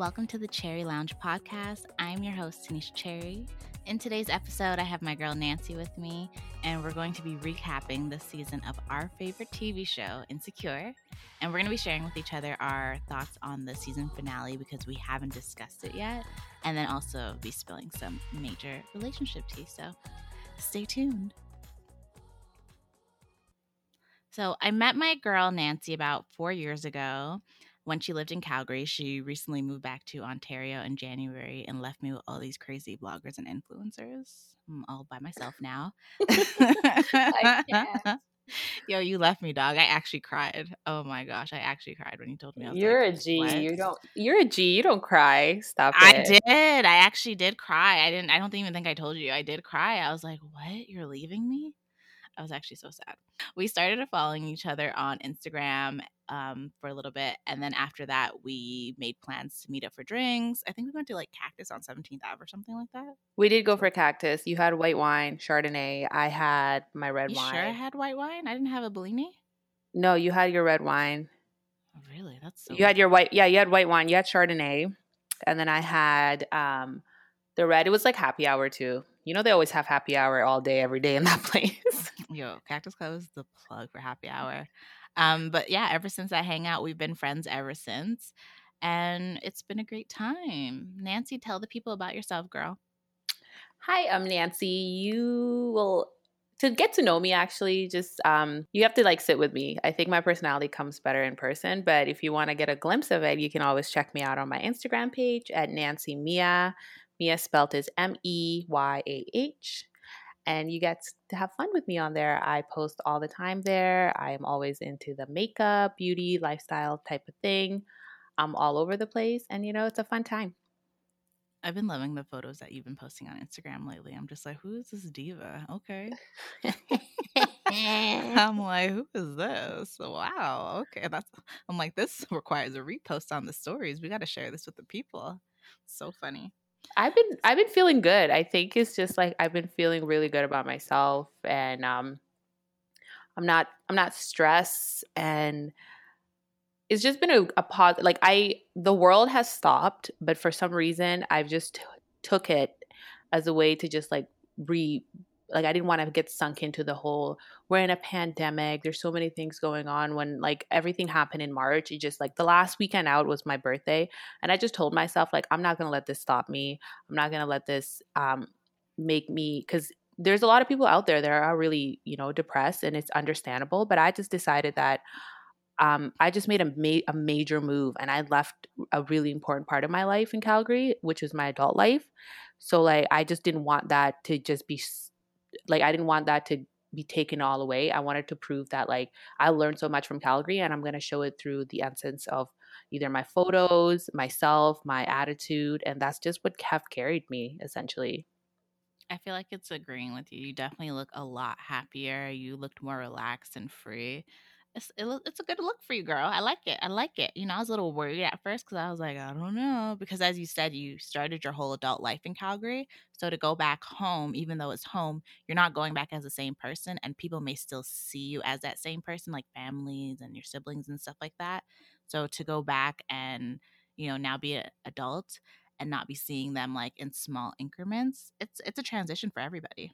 welcome to the Cherry Lounge podcast. I'm your host, Tanisha Cherry. In today's episode, I have my girl Nancy with me, and we're going to be recapping the season of our favorite TV show, Insecure. And we're going to be sharing with each other our thoughts on the season finale because we haven't discussed it yet, and then also be spilling some major relationship tea. So stay tuned. So, I met my girl Nancy about four years ago when she lived in Calgary, she recently moved back to Ontario in January and left me with all these crazy bloggers and influencers. I'm all by myself now. Yo, you left me, dog. I actually cried. Oh my gosh, I actually cried when you told me. You're like, a G. What? You don't. You're a G. You don't cry. Stop. It. I did. I actually did cry. I didn't. I don't even think I told you. I did cry. I was like, "What? You're leaving me?" I was actually so sad. We started following each other on Instagram um, for a little bit. And then after that, we made plans to meet up for drinks. I think we went to like Cactus on 17th Ave or something like that. We did go for Cactus. You had white wine, Chardonnay. I had my red you wine. Sure, I had white wine. I didn't have a Bellini. No, you had your red wine. Oh, really? That's so. You had your white. Yeah, you had white wine. You had Chardonnay, and then I had um the red. It was like happy hour too. You know they always have happy hour all day, every day in that place. Yo, Cactus Club is the plug for happy hour. Um, but yeah, ever since I hang out, we've been friends ever since. And it's been a great time. Nancy, tell the people about yourself, girl. Hi, I'm Nancy. You will to get to know me actually just um, you have to like sit with me i think my personality comes better in person but if you want to get a glimpse of it you can always check me out on my instagram page at nancy mia mia spelt is m-e-y-a-h and you get to have fun with me on there. I post all the time there. I am always into the makeup, beauty, lifestyle type of thing. I'm all over the place, and you know, it's a fun time. I've been loving the photos that you've been posting on Instagram lately. I'm just like, who is this diva? Okay. I'm like, who is this? Wow. Okay. That's I'm like, this requires a repost on the stories. We gotta share this with the people. So funny. I've been I've been feeling good. I think it's just like I've been feeling really good about myself and um I'm not I'm not stressed and it's just been a, a pause like I the world has stopped, but for some reason I've just t- took it as a way to just like re like I didn't want to get sunk into the whole we're in a pandemic. There's so many things going on when like everything happened in March. It just like the last weekend out was my birthday and I just told myself like I'm not going to let this stop me. I'm not going to let this um make me cuz there's a lot of people out there that are really, you know, depressed and it's understandable, but I just decided that um, I just made a, ma- a major move and I left a really important part of my life in Calgary, which is my adult life. So, like, I just didn't want that to just be like I didn't want that to be taken all away. I wanted to prove that like I learned so much from Calgary and I'm going to show it through the essence of either my photos, myself, my attitude and that's just what have carried me essentially. I feel like it's agreeing with you. You definitely look a lot happier. You looked more relaxed and free it's it, it's a good look for you, girl. I like it. I like it. You know, I was a little worried at first because I was like, I don't know, because as you said, you started your whole adult life in Calgary. So to go back home, even though it's home, you're not going back as the same person, and people may still see you as that same person, like families and your siblings and stuff like that. So to go back and you know now be an adult and not be seeing them like in small increments, it's it's a transition for everybody.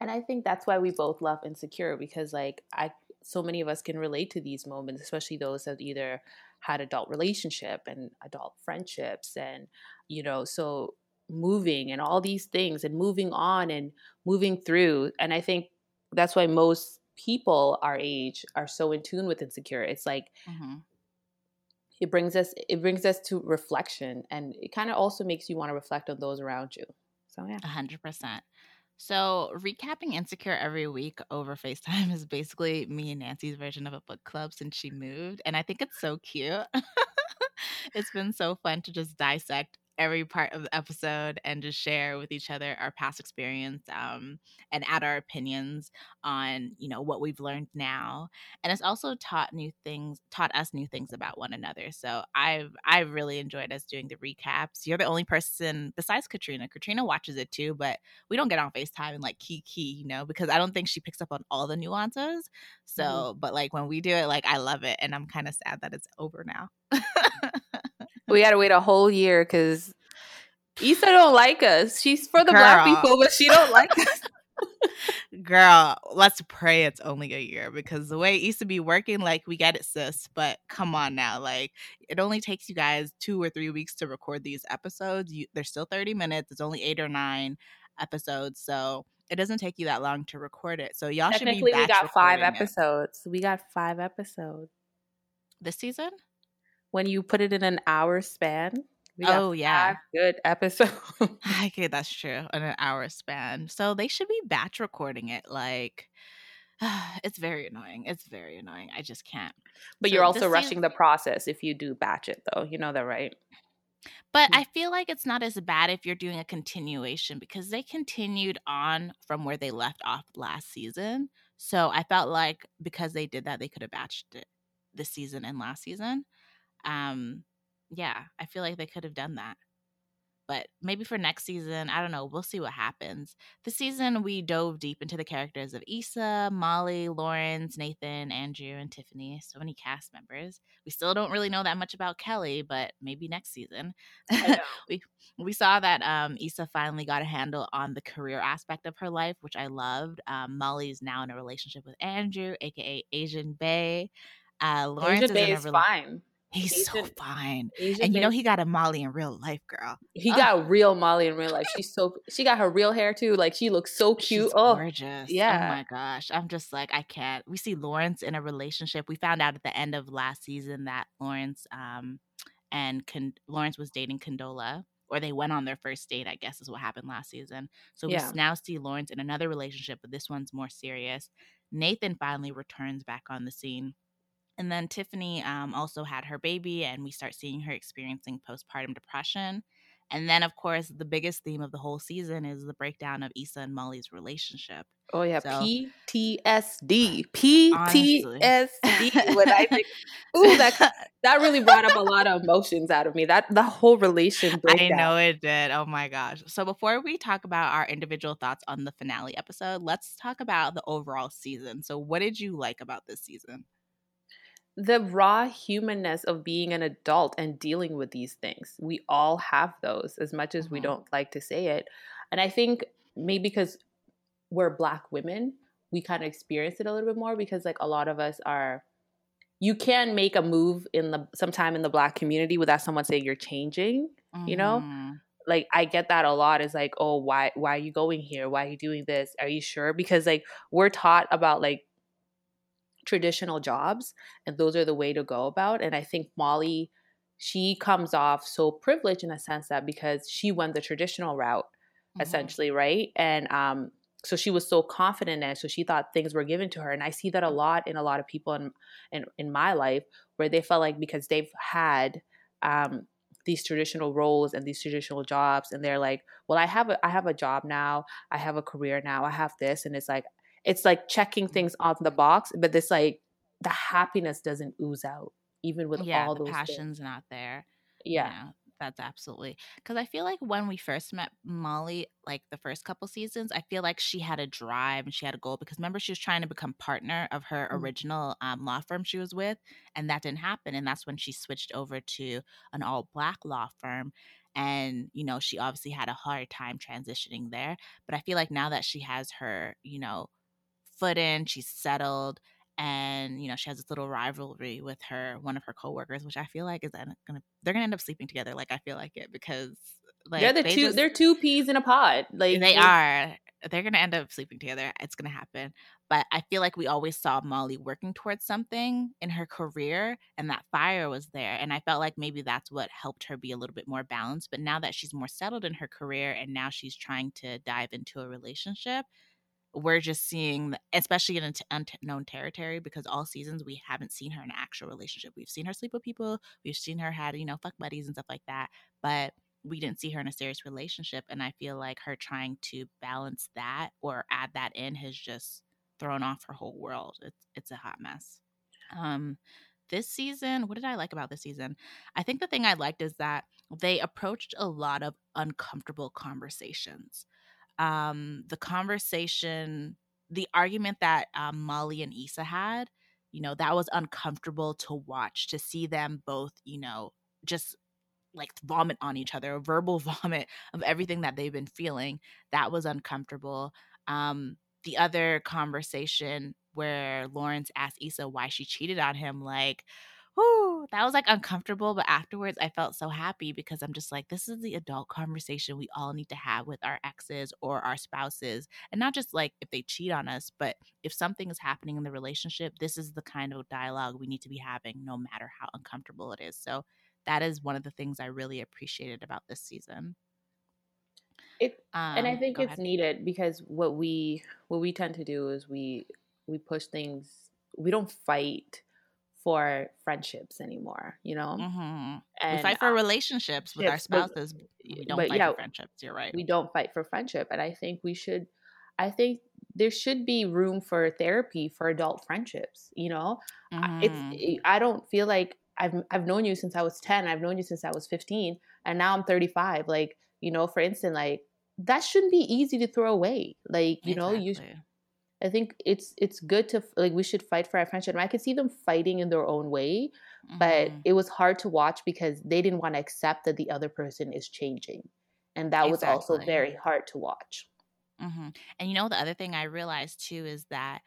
And I think that's why we both love Insecure because like I so many of us can relate to these moments, especially those that either had adult relationship and adult friendships and you know, so moving and all these things and moving on and moving through. And I think that's why most people our age are so in tune with insecure. It's like mm-hmm. it brings us it brings us to reflection and it kind of also makes you want to reflect on those around you. So yeah. A hundred percent. So, recapping Insecure every week over FaceTime is basically me and Nancy's version of a book club since she moved. And I think it's so cute. it's been so fun to just dissect every part of the episode and just share with each other our past experience um, and add our opinions on you know what we've learned now. And it's also taught new things taught us new things about one another. So i've i've really enjoyed us doing the recaps. You're the only person besides katrina. Katrina watches it too but we don't get on facetime and like key key you know because i don't think she picks up on all the nuances. So mm-hmm. but like when we do it like i love it and i'm kind of sad that it's over now we gotta wait a whole year because Issa don't like us. She's for the Girl. black people, but she don't like us. Girl, let's pray it's only a year because the way it used to be working, like we get it, sis. But come on now, like it only takes you guys two or three weeks to record these episodes. You, they're still thirty minutes. It's only eight or nine episodes, so it doesn't take you that long to record it. So y'all should be. we got five episodes. It. We got five episodes this season. When you put it in an hour span. oh yeah, good episode. okay, that's true. In an hour span, so they should be batch recording it. Like, it's very annoying. It's very annoying. I just can't. But so you're also rushing season- the process if you do batch it, though. You know that, right? But mm. I feel like it's not as bad if you're doing a continuation because they continued on from where they left off last season. So I felt like because they did that, they could have batched it this season and last season. Um, yeah, I feel like they could have done that. But maybe for next season, I don't know. We'll see what happens. This season, we dove deep into the characters of Issa, Molly, Lawrence, Nathan, Andrew, and Tiffany. So many cast members. We still don't really know that much about Kelly, but maybe next season. we we saw that um, Issa finally got a handle on the career aspect of her life, which I loved. Um, Molly's now in a relationship with Andrew, aka Asian Bae. Uh, Lawrence Asian Bae is, is fine. He's Asian, so fine. Asian and you know he got a Molly in real life, girl. He oh. got real Molly in real life. She's so she got her real hair too. Like she looks so cute. She's oh, gorgeous. Yeah. Oh my gosh. I'm just like I can't. We see Lawrence in a relationship. We found out at the end of last season that Lawrence um and Con- Lawrence was dating Condola or they went on their first date, I guess is what happened last season. So yeah. we now see Lawrence in another relationship, but this one's more serious. Nathan finally returns back on the scene and then Tiffany um, also had her baby, and we start seeing her experiencing postpartum depression. And then, of course, the biggest theme of the whole season is the breakdown of Issa and Molly's relationship. Oh yeah, so, PTSD, PTSD. when I think, ooh, that that really brought up a lot of emotions out of me. That the whole relation. Breakdown. I know it did. Oh my gosh. So before we talk about our individual thoughts on the finale episode, let's talk about the overall season. So, what did you like about this season? The raw humanness of being an adult and dealing with these things. We all have those, as much as mm-hmm. we don't like to say it. And I think maybe because we're black women, we kind of experience it a little bit more because like a lot of us are you can make a move in the sometime in the black community without someone saying you're changing, mm-hmm. you know? Mm-hmm. Like I get that a lot is like, "Oh, why why are you going here? Why are you doing this? Are you sure?" Because like we're taught about like traditional jobs and those are the way to go about and i think molly she comes off so privileged in a sense that because she went the traditional route mm-hmm. essentially right and um so she was so confident and so she thought things were given to her and i see that a lot in a lot of people in in, in my life where they felt like because they've had um these traditional roles and these traditional jobs and they're like well i have a i have a job now i have a career now i have this and it's like it's like checking things off the box, but this like the happiness doesn't ooze out even with yeah, all those passions things. not there. Yeah. You know, that's absolutely because I feel like when we first met Molly, like the first couple seasons, I feel like she had a drive and she had a goal because remember she was trying to become partner of her mm-hmm. original um, law firm she was with, and that didn't happen. And that's when she switched over to an all black law firm. And, you know, she obviously had a hard time transitioning there. But I feel like now that she has her, you know, foot in, she's settled, and you know she has this little rivalry with her one of her coworkers, which I feel like is gonna they're gonna end up sleeping together. Like I feel like it because like they're the they two just, they're two peas in a pod. Like they are. They're gonna end up sleeping together. It's gonna happen. But I feel like we always saw Molly working towards something in her career, and that fire was there. And I felt like maybe that's what helped her be a little bit more balanced. But now that she's more settled in her career, and now she's trying to dive into a relationship, we're just seeing, especially in unknown territory, because all seasons we haven't seen her in an actual relationship. We've seen her sleep with people, we've seen her had, you know, fuck buddies and stuff like that, but we didn't see her in a serious relationship. And I feel like her trying to balance that or add that in has just thrown off her whole world. It's it's a hot mess. Um, this season, what did I like about this season? I think the thing I liked is that they approached a lot of uncomfortable conversations um, the conversation, the argument that um, Molly and Issa had, you know, that was uncomfortable to watch, to see them both, you know, just like vomit on each other, a verbal vomit of everything that they've been feeling. That was uncomfortable. Um, the other conversation where Lawrence asked Issa why she cheated on him, like, whoo, that was like uncomfortable. But afterwards, I felt so happy because I'm just like, this is the adult conversation we all need to have with our exes or our spouses. And not just like if they cheat on us, but if something is happening in the relationship, this is the kind of dialogue we need to be having no matter how uncomfortable it is. So that is one of the things I really appreciated about this season. It um, and I think it's ahead. needed because what we what we tend to do is we we push things. We don't fight for friendships anymore, you know. Mm-hmm. And we fight for relationships with our spouses. But, we don't fight yeah, for friendships. You're right. We don't fight for friendship, and I think we should. I think there should be room for therapy for adult friendships. You know, mm-hmm. it's. I don't feel like I've I've known you since I was 10. I've known you since I was 15 and now I'm 35. Like, you know, for instance, like that shouldn't be easy to throw away. Like, you exactly. know, you I think it's it's good to like we should fight for our friendship. And I could see them fighting in their own way, mm-hmm. but it was hard to watch because they didn't want to accept that the other person is changing. And that exactly. was also very hard to watch. Mm-hmm. And you know the other thing I realized too is that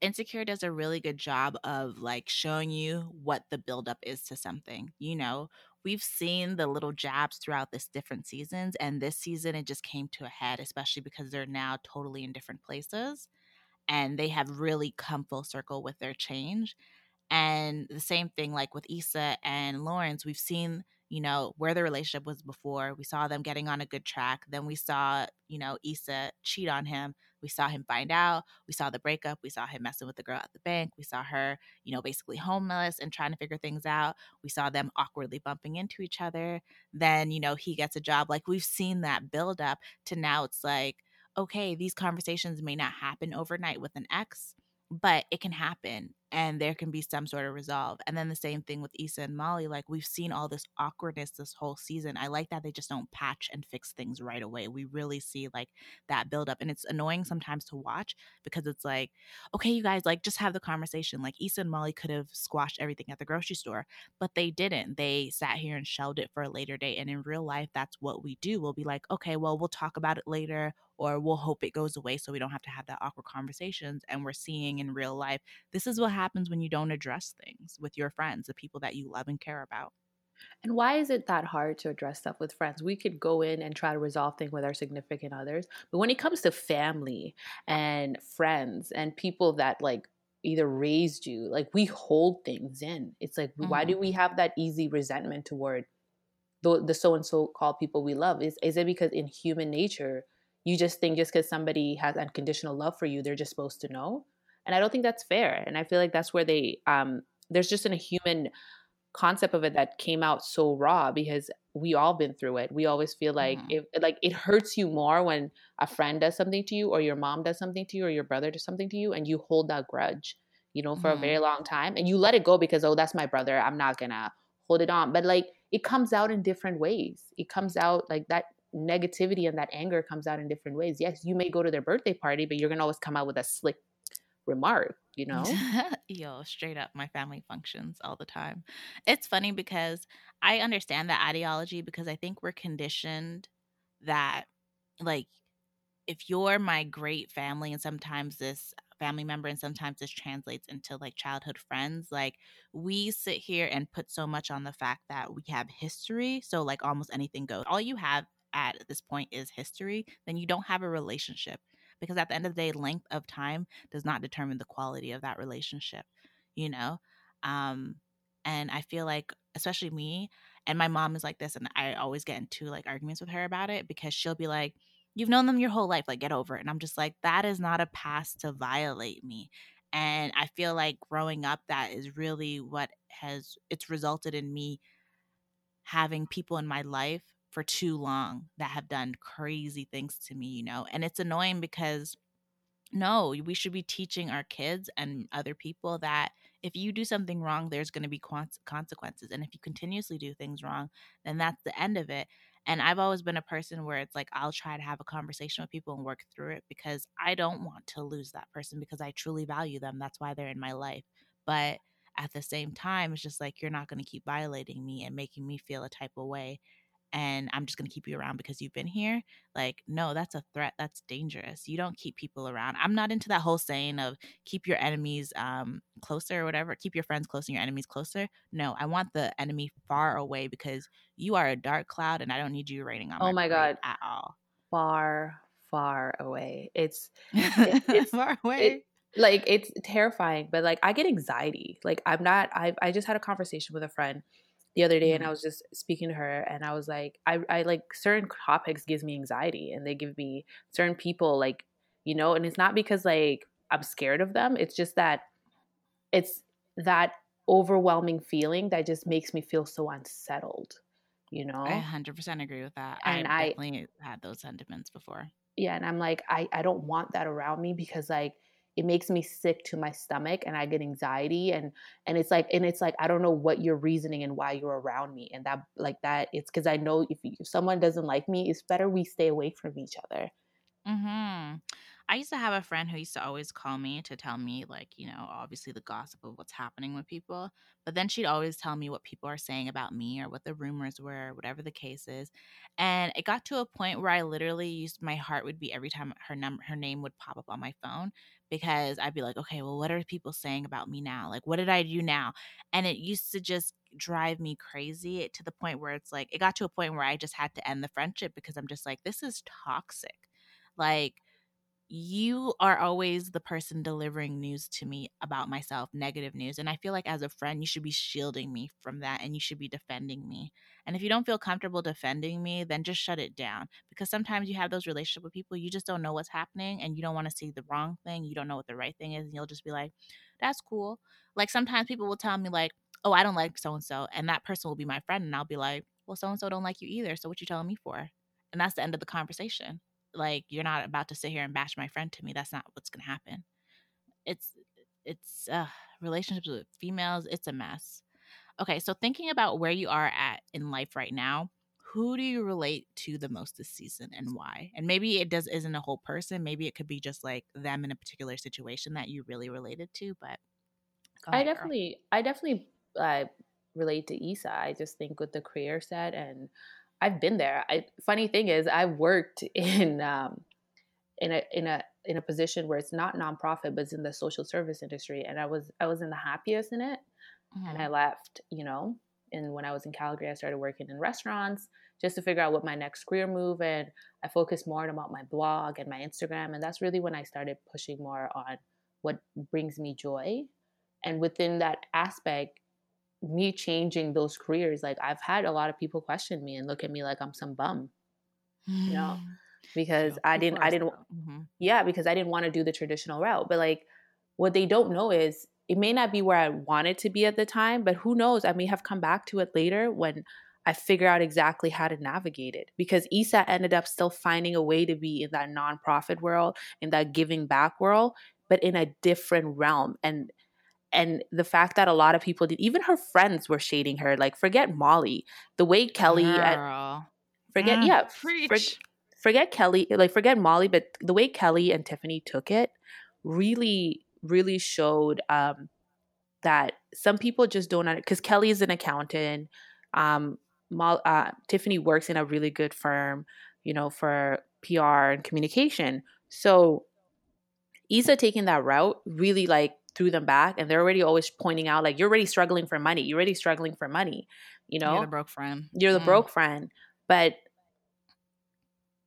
Insecure does a really good job of like showing you what the buildup is to something. You know, we've seen the little jabs throughout this different seasons, and this season it just came to a head, especially because they're now totally in different places and they have really come full circle with their change. And the same thing, like with Issa and Lawrence, we've seen you know, where the relationship was before. We saw them getting on a good track. Then we saw, you know, Issa cheat on him. We saw him find out. We saw the breakup. We saw him messing with the girl at the bank. We saw her, you know, basically homeless and trying to figure things out. We saw them awkwardly bumping into each other. Then, you know, he gets a job. Like we've seen that build up to now it's like, okay, these conversations may not happen overnight with an ex, but it can happen and there can be some sort of resolve. And then the same thing with Issa and Molly. Like we've seen all this awkwardness this whole season. I like that they just don't patch and fix things right away. We really see like that build up. And it's annoying sometimes to watch because it's like, okay, you guys, like just have the conversation. Like Issa and Molly could have squashed everything at the grocery store, but they didn't. They sat here and shelved it for a later date. And in real life, that's what we do. We'll be like, okay, well, we'll talk about it later or we'll hope it goes away so we don't have to have that awkward conversations. And we're seeing in real life, this is what happens when you don't address things with your friends, the people that you love and care about. And why is it that hard to address stuff with friends? We could go in and try to resolve things with our significant others. But when it comes to family and friends and people that like either raised you, like we hold things in. It's like, mm-hmm. why do mm-hmm. we have that easy resentment toward the, the so and so called people we love? Is, is it because in human nature, you just think just because somebody has unconditional love for you, they're just supposed to know? And i don't think that's fair and i feel like that's where they um there's just a human concept of it that came out so raw because we all been through it we always feel like mm. it like it hurts you more when a friend does something to you or your mom does something to you or your brother does something to you and you hold that grudge you know for mm. a very mm-hmm. long time and you let it go because oh that's my brother i'm not gonna hold it on but like it comes out in different ways it comes out like that negativity and that anger comes out in different ways yes you may go to their birthday party but you're gonna always come out with a slick remark, you know? Yo, straight up, my family functions all the time. It's funny because I understand that ideology because I think we're conditioned that, like, if you're my great family and sometimes this family member and sometimes this translates into like childhood friends like we sit here and put so much on the fact that we have history so like almost anything goes all you have at this point is history then you don't have a relationship because at the end of the day length of time does not determine the quality of that relationship you know? Um and i feel like especially me and my mom is like this and i always get into like arguments with her about it because she'll be like you've known them your whole life like get over it. And i'm just like that is not a pass to violate me. And i feel like growing up that is really what has it's resulted in me having people in my life for too long that have done crazy things to me, you know? And it's annoying because no, we should be teaching our kids and other people that if you do something wrong, there's going to be consequences. And if you continuously do things wrong, then that's the end of it. And I've always been a person where it's like, I'll try to have a conversation with people and work through it because I don't want to lose that person because I truly value them. That's why they're in my life. But at the same time, it's just like you're not going to keep violating me and making me feel a type of way and I'm just going to keep you around because you've been here. Like, no, that's a threat. That's dangerous. You don't keep people around. I'm not into that whole saying of keep your enemies um, closer or whatever, keep your friends close and your enemies closer. No, I want the enemy far away because you are a dark cloud and I don't need you raining on oh my, God. at all. Far, far away. It's, it, it's far away. It, like it's terrifying, but like I get anxiety. Like I'm not. I I just had a conversation with a friend the other day mm-hmm. and I was just speaking to her and I was like, I, I like certain topics gives me anxiety and they give me certain people like, you know, and it's not because like I'm scared of them. It's just that it's that overwhelming feeling that just makes me feel so unsettled, you know? I 100% agree with that. And I definitely had those sentiments before. Yeah. And I'm like, I, I don't want that around me because like, it makes me sick to my stomach and i get anxiety and and it's like and it's like i don't know what you're reasoning and why you're around me and that like that it's because i know if, if someone doesn't like me it's better we stay away from each other mm-hmm. I used to have a friend who used to always call me to tell me, like, you know, obviously the gossip of what's happening with people. But then she'd always tell me what people are saying about me or what the rumors were, whatever the case is. And it got to a point where I literally used my heart would be every time her number, her name would pop up on my phone because I'd be like, okay, well, what are people saying about me now? Like, what did I do now? And it used to just drive me crazy to the point where it's like, it got to a point where I just had to end the friendship because I'm just like, this is toxic. Like, you are always the person delivering news to me about myself, negative news. And I feel like as a friend, you should be shielding me from that and you should be defending me. And if you don't feel comfortable defending me, then just shut it down. Because sometimes you have those relationships with people, you just don't know what's happening and you don't want to see the wrong thing. You don't know what the right thing is. And you'll just be like, that's cool. Like sometimes people will tell me, like, oh, I don't like so and so. And that person will be my friend. And I'll be like, well, so and so don't like you either. So what you telling me for? And that's the end of the conversation like you're not about to sit here and bash my friend to me that's not what's going to happen. It's it's uh relationships with females it's a mess. Okay so thinking about where you are at in life right now who do you relate to the most this season and why? And maybe it does isn't a whole person maybe it could be just like them in a particular situation that you really related to but ahead, i definitely girl. i definitely uh, relate to issa i just think with the career set and I've been there. I, funny thing is, I worked in um, in a in a in a position where it's not nonprofit, but it's in the social service industry, and I was I was in the happiest in it, mm-hmm. and I mm-hmm. left. You know, and when I was in Calgary, I started working in restaurants just to figure out what my next career move, and I focused more on about my blog and my Instagram, and that's really when I started pushing more on what brings me joy, and within that aspect, me changing those careers, like I've had a lot of people question me and look at me like I'm some bum, you know, mm. because I didn't, I didn't, mm-hmm. yeah, because I didn't want to do the traditional route. But like, what they don't know is it may not be where I wanted to be at the time, but who knows? I may have come back to it later when I figure out exactly how to navigate it. Because Issa ended up still finding a way to be in that nonprofit world, in that giving back world, but in a different realm. And and the fact that a lot of people did even her friends were shading her like forget molly the way kelly and, forget mm, yeah for, forget kelly like forget molly but the way kelly and tiffany took it really really showed um that some people just don't because kelly is an accountant um Mo, uh, tiffany works in a really good firm you know for pr and communication. So issa taking that route really like threw them back and they're already always pointing out like you're already struggling for money. You're already struggling for money you know? you're the broke friend. You're the mm. broke friend. But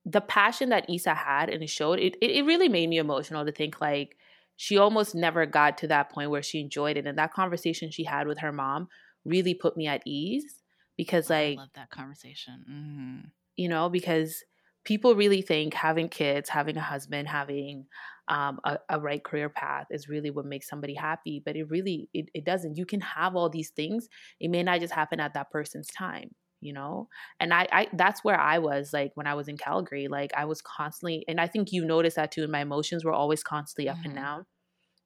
the passion that issa had and it showed it, it, it really made me emotional to think like she almost never got to that point where she enjoyed it and that conversation she had with her mom really put me at ease because like I love that conversation. Mm-hmm. you know because people really think having kids having a husband having um, a, a, right career path is really what makes somebody happy but it really it, it doesn't you can have all these things it may not just happen at that person's time you know and I, I that's where i was like when i was in calgary like i was constantly and i think you noticed that too and my emotions were always constantly up mm-hmm. and down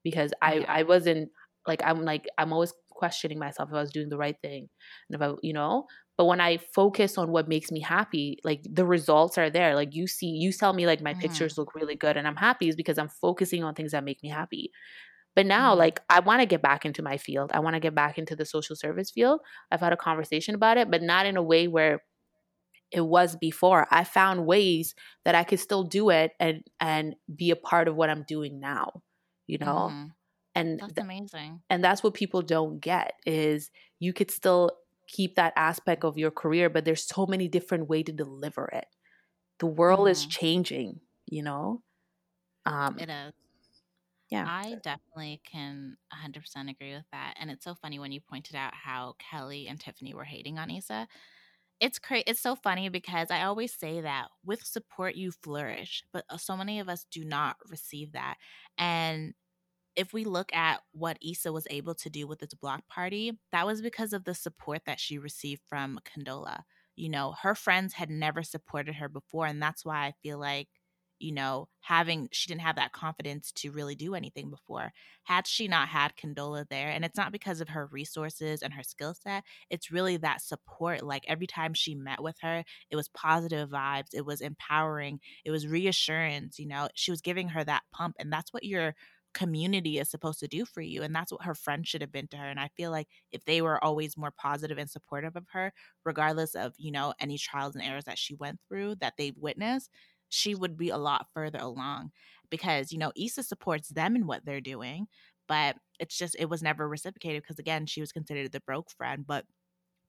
because i yeah. i wasn't like i'm like i'm always questioning myself if i was doing the right thing and if i you know but when I focus on what makes me happy, like the results are there. Like you see, you tell me like my mm. pictures look really good and I'm happy is because I'm focusing on things that make me happy. But now, mm-hmm. like, I want to get back into my field. I want to get back into the social service field. I've had a conversation about it, but not in a way where it was before. I found ways that I could still do it and and be a part of what I'm doing now. You know, mm-hmm. And that's th- amazing. And that's what people don't get is you could still keep that aspect of your career, but there's so many different way to deliver it. The world mm-hmm. is changing. You know, um, it is. Yeah. I definitely can 100% agree with that. And it's so funny when you pointed out how Kelly and Tiffany were hating on Issa. It's crazy. It's so funny because I always say that with support you flourish, but uh, so many of us do not receive that. And if we look at what Issa was able to do with its block party, that was because of the support that she received from Condola. You know, her friends had never supported her before, and that's why I feel like you know, having she didn't have that confidence to really do anything before. Had she not had Condola there, and it's not because of her resources and her skill set, it's really that support. Like every time she met with her, it was positive vibes, it was empowering, it was reassurance, you know, she was giving her that pump, and that's what your community is supposed to do for you and that's what her friends should have been to her and i feel like if they were always more positive and supportive of her regardless of you know any trials and errors that she went through that they've witnessed she would be a lot further along because you know Issa supports them in what they're doing, but it's just it was never reciprocated because again she was considered the broke friend, but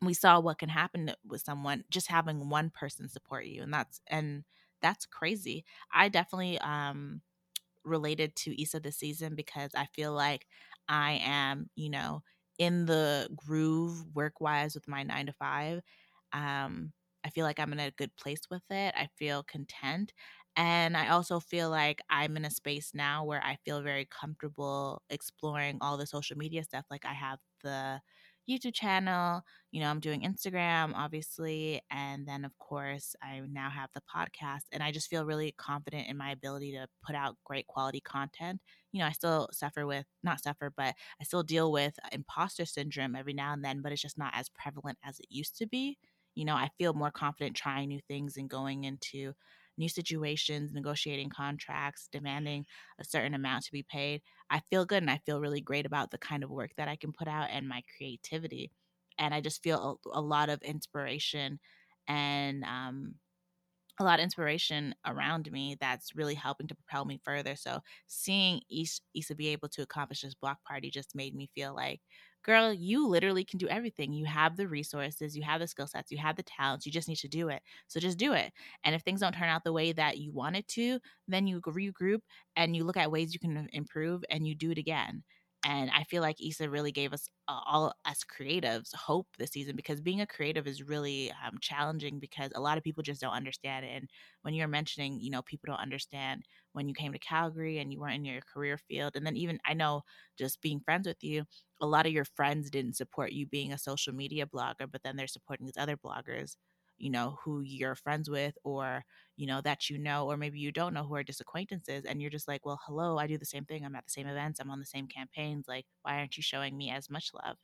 we saw what can happen with someone just having one person support you and that's and that's crazy. I definitely um related to Issa this season because I feel like I am, you know, in the groove work wise with my nine to five. Um, I feel like I'm in a good place with it. I feel content. And I also feel like I'm in a space now where I feel very comfortable exploring all the social media stuff. Like I have the YouTube channel, you know, I'm doing Instagram, obviously. And then, of course, I now have the podcast. And I just feel really confident in my ability to put out great quality content. You know, I still suffer with, not suffer, but I still deal with imposter syndrome every now and then, but it's just not as prevalent as it used to be you know, I feel more confident trying new things and going into new situations, negotiating contracts, demanding a certain amount to be paid. I feel good and I feel really great about the kind of work that I can put out and my creativity. And I just feel a, a lot of inspiration and um, a lot of inspiration around me that's really helping to propel me further. So seeing Issa be able to accomplish this block party just made me feel like girl, you literally can do everything. You have the resources, you have the skill sets, you have the talents. You just need to do it. So just do it. And if things don't turn out the way that you want it to, then you regroup and you look at ways you can improve and you do it again. And I feel like Issa really gave us all as creatives hope this season because being a creative is really um, challenging because a lot of people just don't understand it. And when you're mentioning, you know, people don't understand when you came to Calgary and you weren't in your career field. And then even I know just being friends with you, a lot of your friends didn't support you being a social media blogger, but then they're supporting these other bloggers you know who you're friends with or you know that you know or maybe you don't know who are just acquaintances and you're just like well hello i do the same thing i'm at the same events i'm on the same campaigns like why aren't you showing me as much love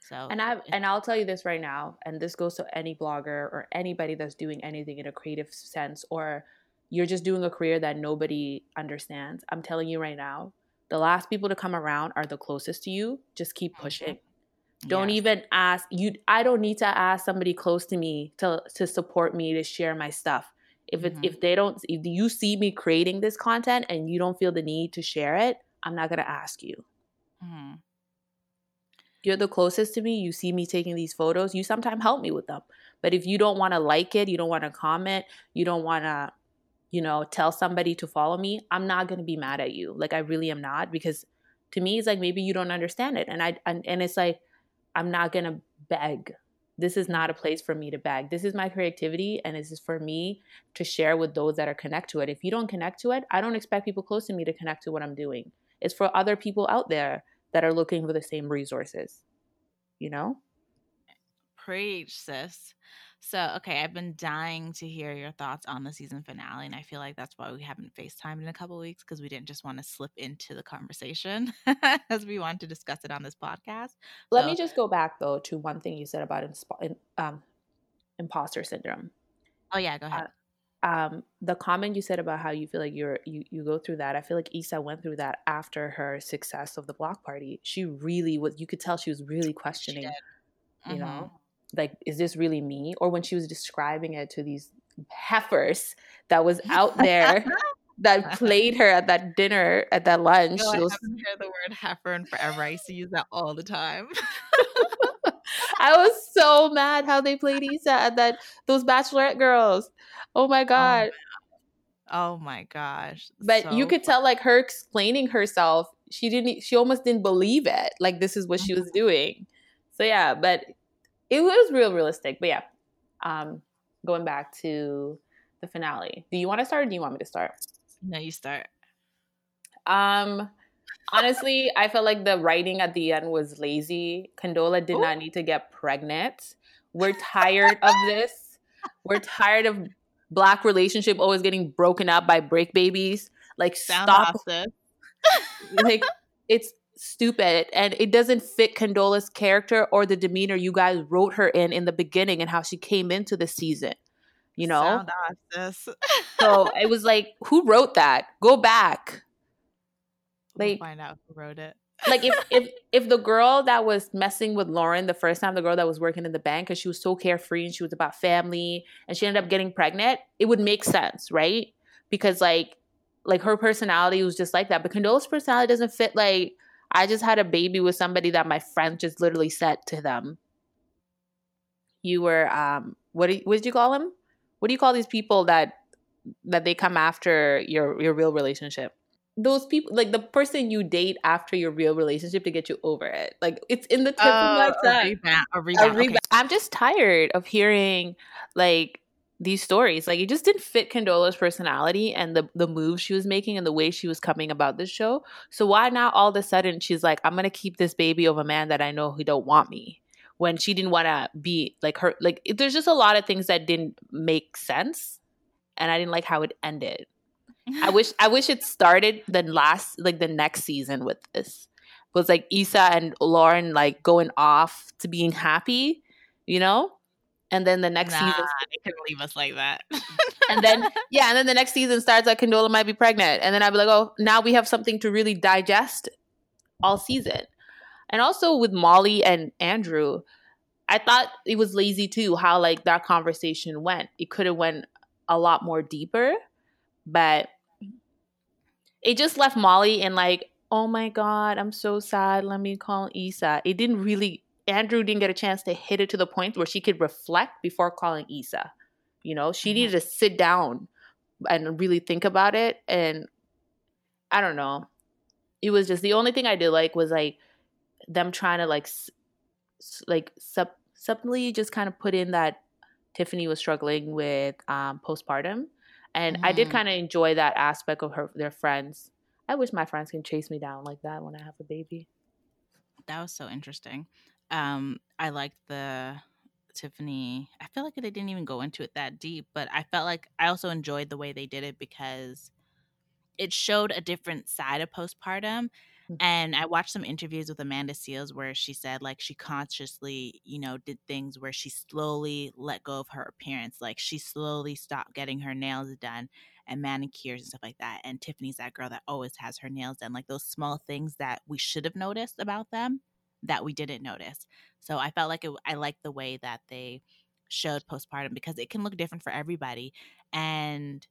so and i and i'll tell you this right now and this goes to any blogger or anybody that's doing anything in a creative sense or you're just doing a career that nobody understands i'm telling you right now the last people to come around are the closest to you just keep pushing don't yes. even ask you. I don't need to ask somebody close to me to to support me to share my stuff. If it, mm-hmm. if they don't, if you see me creating this content and you don't feel the need to share it, I'm not gonna ask you. Mm-hmm. You're the closest to me. You see me taking these photos. You sometimes help me with them. But if you don't want to like it, you don't want to comment, you don't want to, you know, tell somebody to follow me, I'm not gonna be mad at you. Like I really am not because to me it's like maybe you don't understand it, and I and, and it's like I'm not going to beg. This is not a place for me to beg. This is my creativity and this is for me to share with those that are connect to it. If you don't connect to it, I don't expect people close to me to connect to what I'm doing. It's for other people out there that are looking for the same resources. You know? Preach, sis. So, okay, I've been dying to hear your thoughts on the season finale, and I feel like that's why we haven't FaceTimed in a couple weeks because we didn't just want to slip into the conversation as we want to discuss it on this podcast. Let so, me just go back though to one thing you said about insp- um, imposter syndrome. Oh yeah, go ahead. Uh, um, the comment you said about how you feel like you're you you go through that. I feel like Issa went through that after her success of the block party. She really was. You could tell she was really questioning. Mm-hmm. You know, mm-hmm. Like is this really me? Or when she was describing it to these heifers that was out there. that played her at that dinner at that lunch. No, I was, haven't heard the word heifer in forever. I used to use that all the time. I was so mad how they played issa at that those bachelorette girls. Oh my oh, god. Oh, oh my gosh. But so you could tell like her explaining herself, she didn't she almost didn't believe it. Like this is what she was mm-hmm. doing. So yeah, but it was real realistic. But yeah. Um going back to the finale. Do you want to start or do you want me to start? No, you start. Um honestly, I felt like the writing at the end was lazy. Condola did Ooh. not need to get pregnant. We're tired of this. We're tired of black relationship always getting broken up by break babies. Like Sound stop. like it's stupid and it doesn't fit Condola's character or the demeanor you guys wrote her in in the beginning and how she came into the season. You know? so it was like, who wrote that? Go back. Like we'll find out who wrote it. like if if if the girl that was messing with Lauren the first time, the girl that was working in the bank, because she was so carefree and she was about family, and she ended up getting pregnant, it would make sense, right? Because like like her personality was just like that. But Condola's personality doesn't fit like I just had a baby with somebody that my friend just literally said to them. You were um what do you, what did you call him? What do you call these people that that they come after your your real relationship? those people like the person you date after your real relationship to get you over it. Like it's in the tip of my oh, tongue. A rebound. A rebound. Okay. I'm just tired of hearing like these stories. Like it just didn't fit Condola's personality and the the moves she was making and the way she was coming about this show. So why now all of a sudden she's like, I'm gonna keep this baby of a man that I know who don't want me when she didn't want to be like her. Like there's just a lot of things that didn't make sense, and I didn't like how it ended. I wish I wish it started the last like the next season with this. It was like Issa and Lauren like going off to being happy, you know? And then the next nah, season they couldn't leave us like that. and then yeah, and then the next season starts like Condola might be pregnant. And then I'd be like, oh, now we have something to really digest all season. And also with Molly and Andrew, I thought it was lazy too how like that conversation went. It could have went a lot more deeper, but it just left Molly in like, oh my God, I'm so sad. Let me call Issa. It didn't really, Andrew didn't get a chance to hit it to the point where she could reflect before calling Issa. You know, she mm-hmm. needed to sit down and really think about it. And I don't know. It was just the only thing I did like was like them trying to like, like sub, subtly just kind of put in that Tiffany was struggling with um, postpartum and mm. I did mm-hmm. kind of enjoy that aspect of her their friends. I wish my friends can chase me down like that when I have a baby. That was so interesting. Um, I liked the Tiffany. I feel like they didn't even go into it that deep, but I felt like I also enjoyed the way they did it because it showed a different side of postpartum Mm-hmm. And I watched some interviews with Amanda Seales where she said like she consciously, you know, did things where she slowly let go of her appearance. Like she slowly stopped getting her nails done and manicures and stuff like that. And Tiffany's that girl that always has her nails done. Like those small things that we should have noticed about them that we didn't notice. So I felt like it, I liked the way that they showed postpartum because it can look different for everybody. And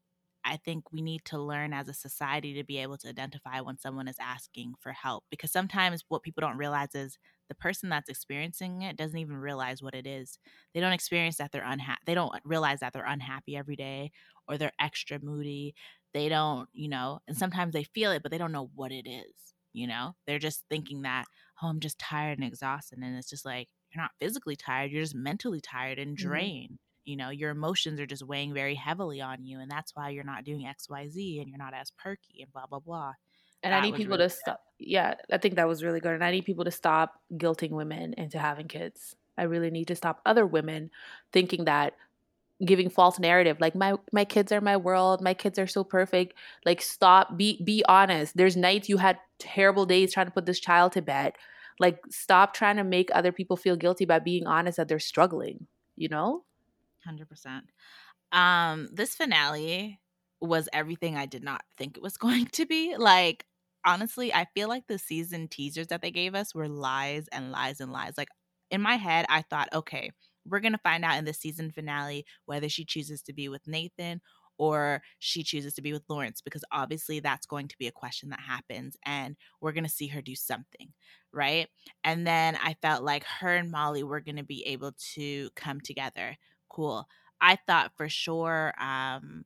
I think we need to learn as a society to be able to identify when someone is asking for help because sometimes what people don't realize is the person that's experiencing it doesn't even realize what it is. They don't experience that they're unhappy. They don't realize that they're unhappy every day or they're extra moody. They don't, you know, and sometimes they feel it, but they don't know what it is, you know? They're just thinking that, oh, I'm just tired and exhausted. And it's just like, you're not physically tired, you're just mentally tired and mm-hmm. drained. Mm-hmm you know your emotions are just weighing very heavily on you and that's why you're not doing xyz and you're not as perky and blah blah blah and that i need people really to good. stop yeah i think that was really good and i need people to stop guilting women into having kids i really need to stop other women thinking that giving false narrative like my my kids are my world my kids are so perfect like stop be be honest there's nights you had terrible days trying to put this child to bed like stop trying to make other people feel guilty by being honest that they're struggling you know 100%. Um, this finale was everything I did not think it was going to be. Like, honestly, I feel like the season teasers that they gave us were lies and lies and lies. Like, in my head, I thought, okay, we're going to find out in the season finale whether she chooses to be with Nathan or she chooses to be with Lawrence because obviously that's going to be a question that happens and we're going to see her do something, right? And then I felt like her and Molly were going to be able to come together. Cool. I thought for sure um,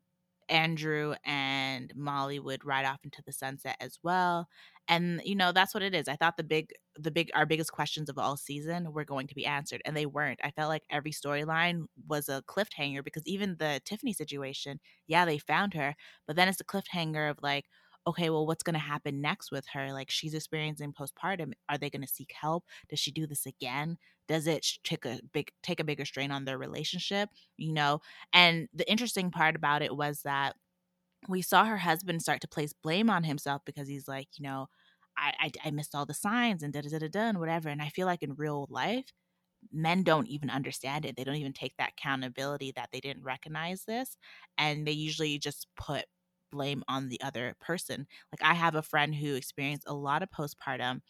Andrew and Molly would ride off into the sunset as well. And you know, that's what it is. I thought the big the big our biggest questions of all season were going to be answered and they weren't. I felt like every storyline was a cliffhanger because even the Tiffany situation, yeah, they found her, but then it's a cliffhanger of like okay, well, what's going to happen next with her? Like, she's experiencing postpartum. Are they going to seek help? Does she do this again? Does it take a big take a bigger strain on their relationship? You know, and the interesting part about it was that we saw her husband start to place blame on himself because he's like, you know, I I, I missed all the signs and da da da da and whatever. And I feel like in real life, men don't even understand it. They don't even take that accountability that they didn't recognize this, and they usually just put blame on the other person. Like I have a friend who experienced a lot of postpartum,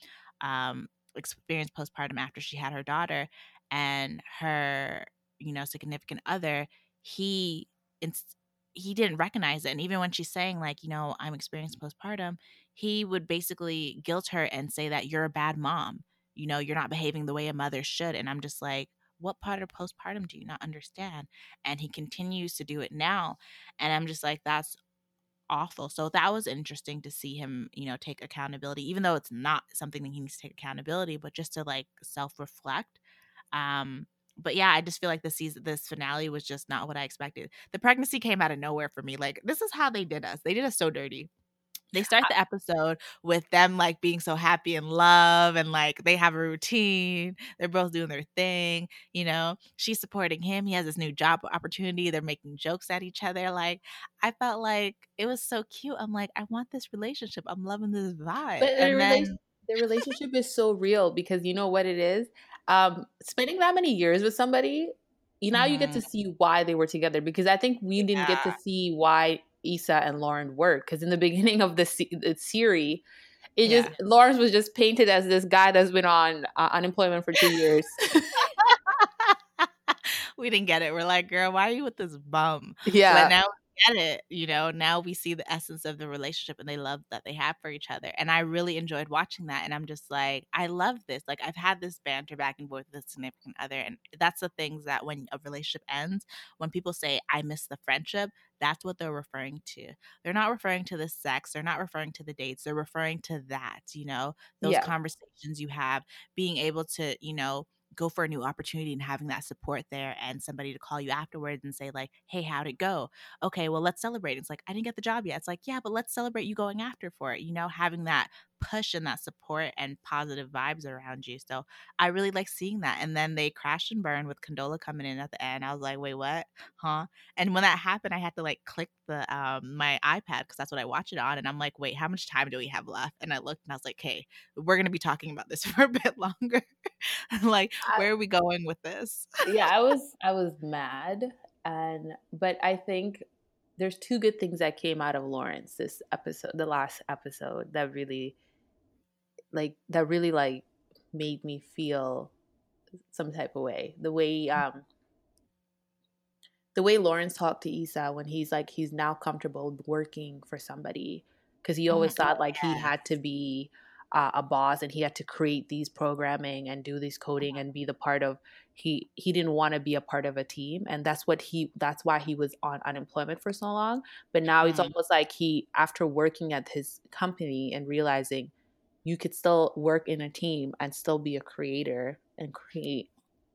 um, experienced postpartum after she had her daughter, and her, you know, significant other, he he didn't recognize it. And even when she's saying like, you know, I'm experiencing postpartum, he would basically guilt her and say that you're a bad mom. You know, you're not behaving the way a mother should. And I'm just like, what part of postpartum do you not understand? And he continues to do it now. And I'm just like, that's awful. So that was interesting to see him, you know, take accountability, even though it's not something that he needs to take accountability, but just to like self reflect. Um, but yeah, I just feel like the season, this finale was just not what I expected. The pregnancy came out of nowhere for me. Like, this is how they did us. They did us so dirty they start the episode with them like being so happy in love and like they have a routine they're both doing their thing you know she's supporting him he has this new job opportunity they're making jokes at each other like i felt like it was so cute i'm like i want this relationship i'm loving this vibe but and the, then- the relationship is so real because you know what it is um spending that many years with somebody you now mm-hmm. you get to mm-hmm. see why they were together because i think we didn't yeah. get to see why Issa and Lawrence work because in the beginning of the, the series, it yeah. just Lawrence was just painted as this guy that's been on uh, unemployment for two years. we didn't get it. We're like, girl, why are you with this bum? Yeah. But now get it. You know, now we see the essence of the relationship and they love that they have for each other. And I really enjoyed watching that. And I'm just like, I love this. Like, I've had this banter back and forth with a significant other. And that's the things that when a relationship ends, when people say, I miss the friendship, that's what they're referring to. They're not referring to the sex, they're not referring to the dates, they're referring to that, you know, those yeah. conversations you have, being able to, you know, go for a new opportunity and having that support there and somebody to call you afterwards and say like hey how'd it go? Okay well let's celebrate. It's like i didn't get the job yet. It's like yeah but let's celebrate you going after for it you know having that push and that support and positive vibes around you so i really like seeing that and then they crashed and burned with condola coming in at the end i was like wait what? Huh? And when that happened i had to like click the um my ipad because that's what i watch it on and i'm like wait how much time do we have left? And i looked and i was like hey we're gonna be talking about this for a bit longer. Like where are we going with this? Yeah i was i was mad and but i think there's two good things that came out of lawrence this episode the last episode that really like that really like made me feel some type of way the way mm. um the way Lawrence talked to Issa when he's like he's now comfortable working for somebody because he always mm-hmm. thought like he had to be uh, a boss and he had to create these programming and do this coding mm-hmm. and be the part of he he didn't want to be a part of a team and that's what he that's why he was on unemployment for so long but now mm-hmm. it's almost like he after working at his company and realizing you could still work in a team and still be a creator and create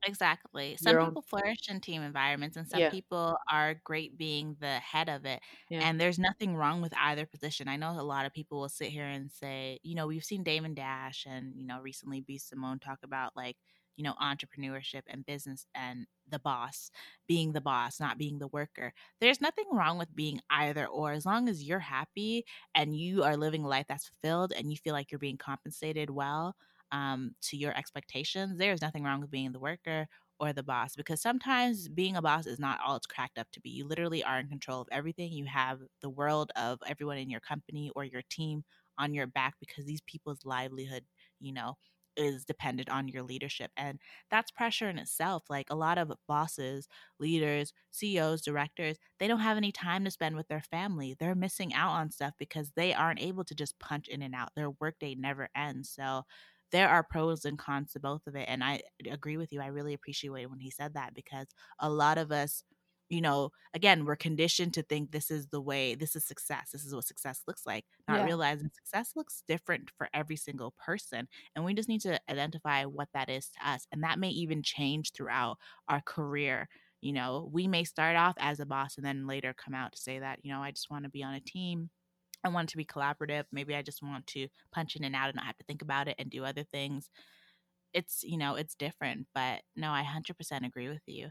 Exactly. Some people own... flourish in team environments, and some yeah. people are great being the head of it. Yeah. And there's nothing wrong with either position. I know a lot of people will sit here and say, you know, we've seen Damon Dash and, you know, recently B. Simone talk about like, you know, entrepreneurship and business and the boss being the boss, not being the worker. There's nothing wrong with being either or as long as you're happy and you are living a life that's fulfilled and you feel like you're being compensated well um, to your expectations, there's nothing wrong with being the worker or the boss because sometimes being a boss is not all it's cracked up to be. You literally are in control of everything. You have the world of everyone in your company or your team on your back because these people's livelihood, you know, is dependent on your leadership. And that's pressure in itself. Like a lot of bosses, leaders, CEOs, directors, they don't have any time to spend with their family. They're missing out on stuff because they aren't able to just punch in and out. Their workday never ends. So there are pros and cons to both of it. And I agree with you. I really appreciate when he said that because a lot of us you know, again, we're conditioned to think this is the way, this is success. This is what success looks like, not yeah. realizing success looks different for every single person. And we just need to identify what that is to us. And that may even change throughout our career. You know, we may start off as a boss and then later come out to say that, you know, I just want to be on a team. I want to be collaborative. Maybe I just want to punch in and out and not have to think about it and do other things. It's, you know, it's different. But no, I 100% agree with you.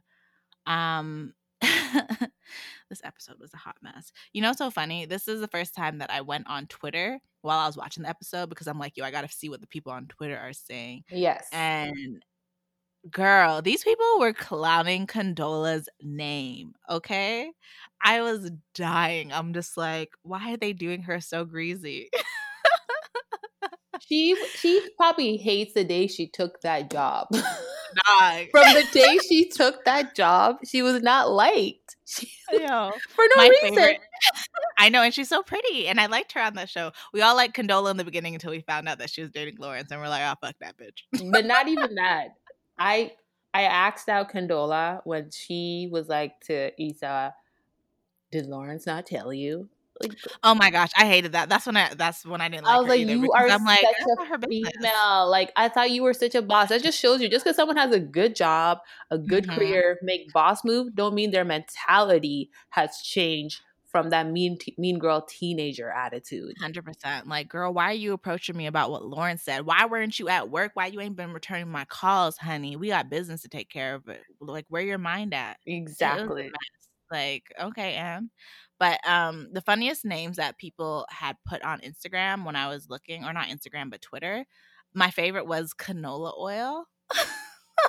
Um, this episode was a hot mess. You know, so funny. This is the first time that I went on Twitter while I was watching the episode because I'm like, yo, I got to see what the people on Twitter are saying. Yes. And girl, these people were clowning Condola's name. Okay. I was dying. I'm just like, why are they doing her so greasy? she she probably hates the day she took that job. From the day she took that job, she was not liked. She, know, for no reason. Favorite. I know, and she's so pretty, and I liked her on that show. We all liked Condola in the beginning until we found out that she was dating Lawrence, and we're like, "Oh, fuck that bitch." but not even that. I I asked out Condola when she was like to Issa, "Did Lawrence not tell you?" Like, oh my gosh, I hated that. That's when I. That's when I didn't. Like I was like, you are I'm like, such a female. Like I thought you were such a boss. That just shows you. Just because someone has a good job, a good mm-hmm. career, make boss move, don't mean their mentality has changed from that mean t- mean girl teenager attitude. Hundred percent. Like, girl, why are you approaching me about what Lawrence said? Why weren't you at work? Why you ain't been returning my calls, honey? We got business to take care of. But like, where your mind at? Exactly. Like, okay, Em. But um, the funniest names that people had put on Instagram when I was looking, or not Instagram, but Twitter, my favorite was canola oil.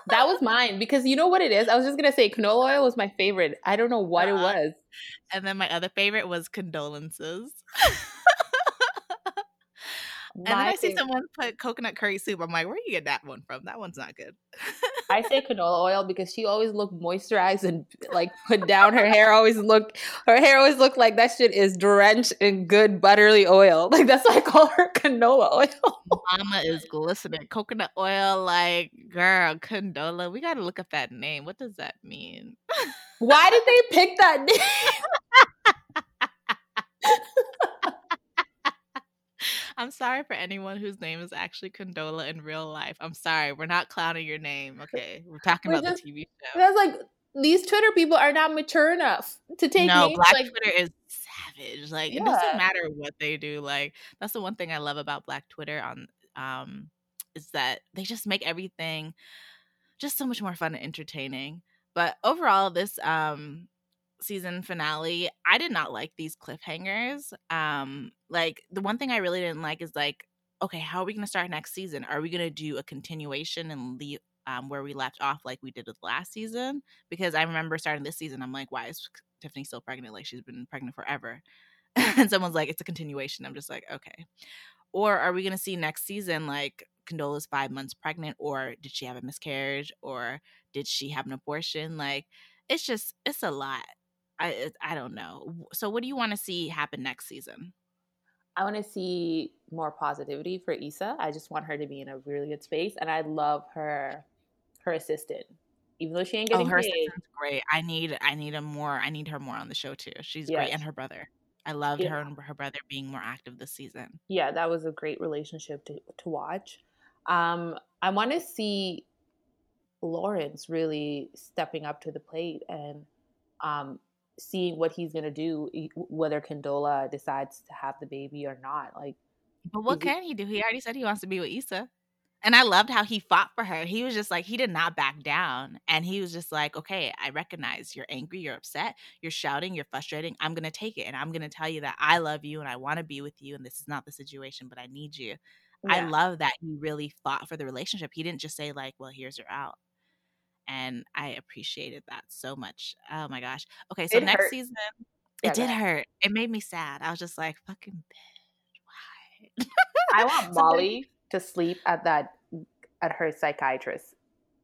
that was mine because you know what it is? I was just gonna say canola oil was my favorite. I don't know what uh, it was. And then my other favorite was condolences. and then I see someone put coconut curry soup. I'm like, where you get that one from? That one's not good. I say canola oil because she always looked moisturized and like put down. Her hair always look, her hair always looked like that shit is drenched in good buttery oil. Like that's why I call her canola oil. Mama is glistening. Coconut oil, like girl, canola. We gotta look up that name. What does that mean? Why did they pick that name? I'm sorry for anyone whose name is actually Condola in real life. I'm sorry. We're not clowning your name. Okay. We're talking We're about just, the TV show. That's like these Twitter people are not mature enough to take no, names Black like Twitter is savage. Like yeah. it doesn't matter what they do. Like that's the one thing I love about Black Twitter on um is that they just make everything just so much more fun and entertaining. But overall, this um season finale, I did not like these cliffhangers. Um, like the one thing I really didn't like is like, okay, how are we gonna start next season? Are we gonna do a continuation and leave um, where we left off like we did with last season? Because I remember starting this season, I'm like, why is Tiffany still pregnant? Like she's been pregnant forever. and someone's like, it's a continuation. I'm just like, okay. Or are we gonna see next season like Condola's five months pregnant, or did she have a miscarriage, or did she have an abortion? Like, it's just it's a lot. I I don't know. So what do you want to see happen next season? I want to see more positivity for Issa. I just want her to be in a really good space, and I love her her assistant. Even though she ain't oh, getting oh, her paid. assistant's great. I need I need a more I need her more on the show too. She's yes. great, and her brother. I loved yeah. her and her brother being more active this season. Yeah, that was a great relationship to to watch. Um, I want to see Lawrence really stepping up to the plate and um, seeing what he's gonna do, whether Condola decides to have the baby or not. Like, but what can he do? He already said he wants to be with Issa. And I loved how he fought for her. He was just like, he did not back down. And he was just like, okay, I recognize you're angry, you're upset, you're shouting, you're frustrating. I'm going to take it. And I'm going to tell you that I love you and I want to be with you. And this is not the situation, but I need you. I love that he really fought for the relationship. He didn't just say like, "Well, here's your out." And I appreciated that so much. Oh my gosh. Okay, so It next hurt. season, Yeah, it did ahead. hurt. It made me sad. I was just like, "Fucking bitch, why?" I want Molly to sleep at that at her psychiatrist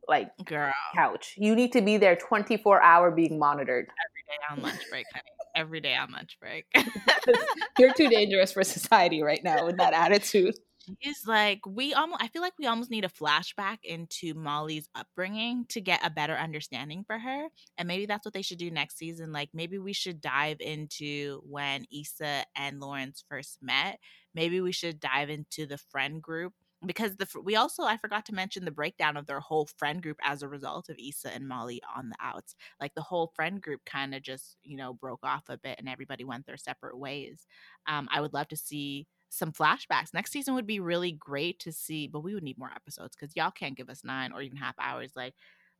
like girl, couch. You need to be there 24 hour being monitored. every day on lunch break, honey. Every day on lunch break. You're too dangerous for society right now with that attitude. It's like we almost I feel like we almost need a flashback into Molly's upbringing to get a better understanding for her. And maybe that's what they should do next season. Like maybe we should dive into when Issa and Lawrence first met. Maybe we should dive into the friend group because the we also I forgot to mention the breakdown of their whole friend group as a result of Issa and Molly on the outs. Like the whole friend group kind of just, you know, broke off a bit and everybody went their separate ways. Um, I would love to see some flashbacks. Next season would be really great to see, but we would need more episodes because y'all can't give us nine or even half hours. Like,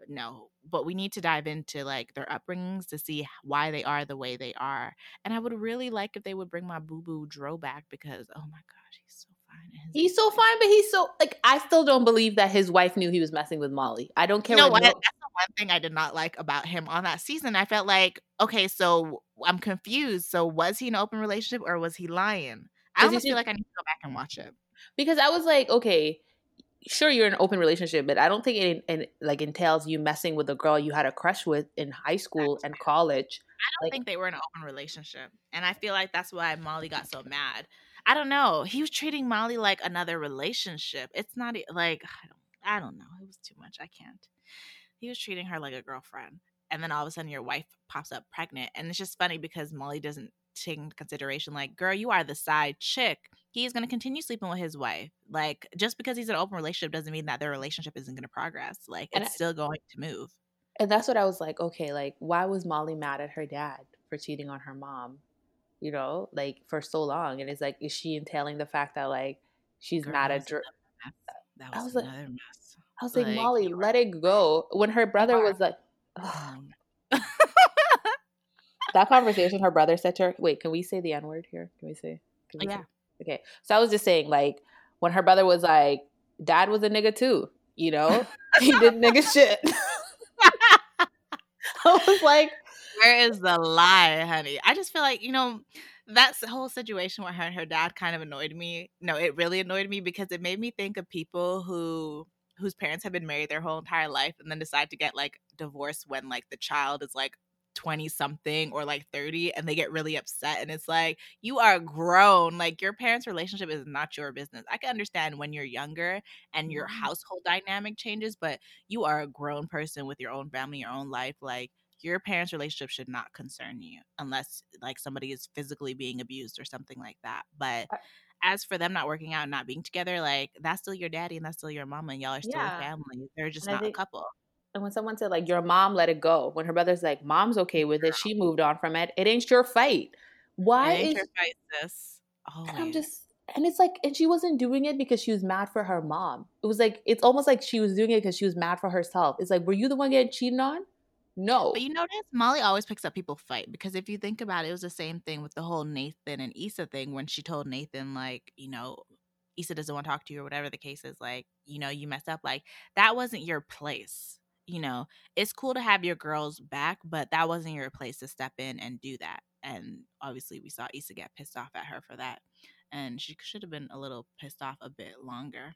no, but we need to dive into like their upbringings to see why they are the way they are. And I would really like if they would bring my boo boo Dro back because oh my gosh, he's so He's so fine, but he's so like I still don't believe that his wife knew he was messing with Molly. I don't care know what no- That's the one thing I did not like about him on that season. I felt like, okay, so I'm confused. So was he in an open relationship or was he lying? I almost feel like I need to go back and watch it. because I was like, okay, sure you're in an open relationship, but I don't think it, it like entails you messing with a girl you had a crush with in high school and college. I don't Like- think they were in an open relationship. And I feel like that's why Molly got so mad. I don't know. He was treating Molly like another relationship. It's not like I don't I don't know. It was too much. I can't. He was treating her like a girlfriend. And then all of a sudden your wife pops up pregnant. And it's just funny because Molly doesn't take into consideration like, girl, you are the side chick. He's gonna continue sleeping with his wife. Like just because he's in an open relationship doesn't mean that their relationship isn't gonna progress. Like And it's I- still going to move. And that's what I was like, okay, like why was Molly mad at her dad for cheating on her mom? You know, like for so long. And it's like, is she entailing the fact that like she's Girl, at was Dr- another. That I was, was like- another mess. I was like, Like, Molly, let it go. When her brother was like, that conversation her brother said to her, wait, can we say the N word here? Can we say? Can we yeah. say- Okay. So I was just saying, like, when her brother was like, Dad was a nigga too, you know? he did nigga shit. I was like, Where is the lie, honey? I just feel like, you know, that whole situation with her and her dad kind of annoyed me. No, it really annoyed me because it made me think of people who whose parents have been married their whole entire life and then decide to get like divorced when like the child is like 20 something or like 30 and they get really upset and it's like you are grown like your parents relationship is not your business i can understand when you're younger and your Mhm. household dynamic changes but you are a grown person with your own family your own life like your parents relationship should not concern you unless like somebody is physically being abused or something like that but uh as for them not working out and not being together like that's still your daddy and that's still your mama and y'all are still Yeah. a family they're just And not think- a couple and when someone said, like, your mom let it go, when her brother's like, mom's okay with it, she moved on from it, it ain't your fight. Why It ain't is your fight, sis. Oh and I'm just, and it's like, and she wasn't doing it because she was mad for her mom. It was like, it's almost like she was doing it because she was mad for herself. It's like, were you the one getting cheated on? No. But you notice Molly always picks up people fight because if you think about it, it was the same thing with the whole Nathan and Issa thing when she told Nathan, like, you know, Issa doesn't want to talk to you or whatever the case is, like, you know, you messed up. Like, that wasn't your place. You know, it's cool to have your girls back, but that wasn't your place to step in and do that. And obviously, we saw Issa get pissed off at her for that. And she should have been a little pissed off a bit longer.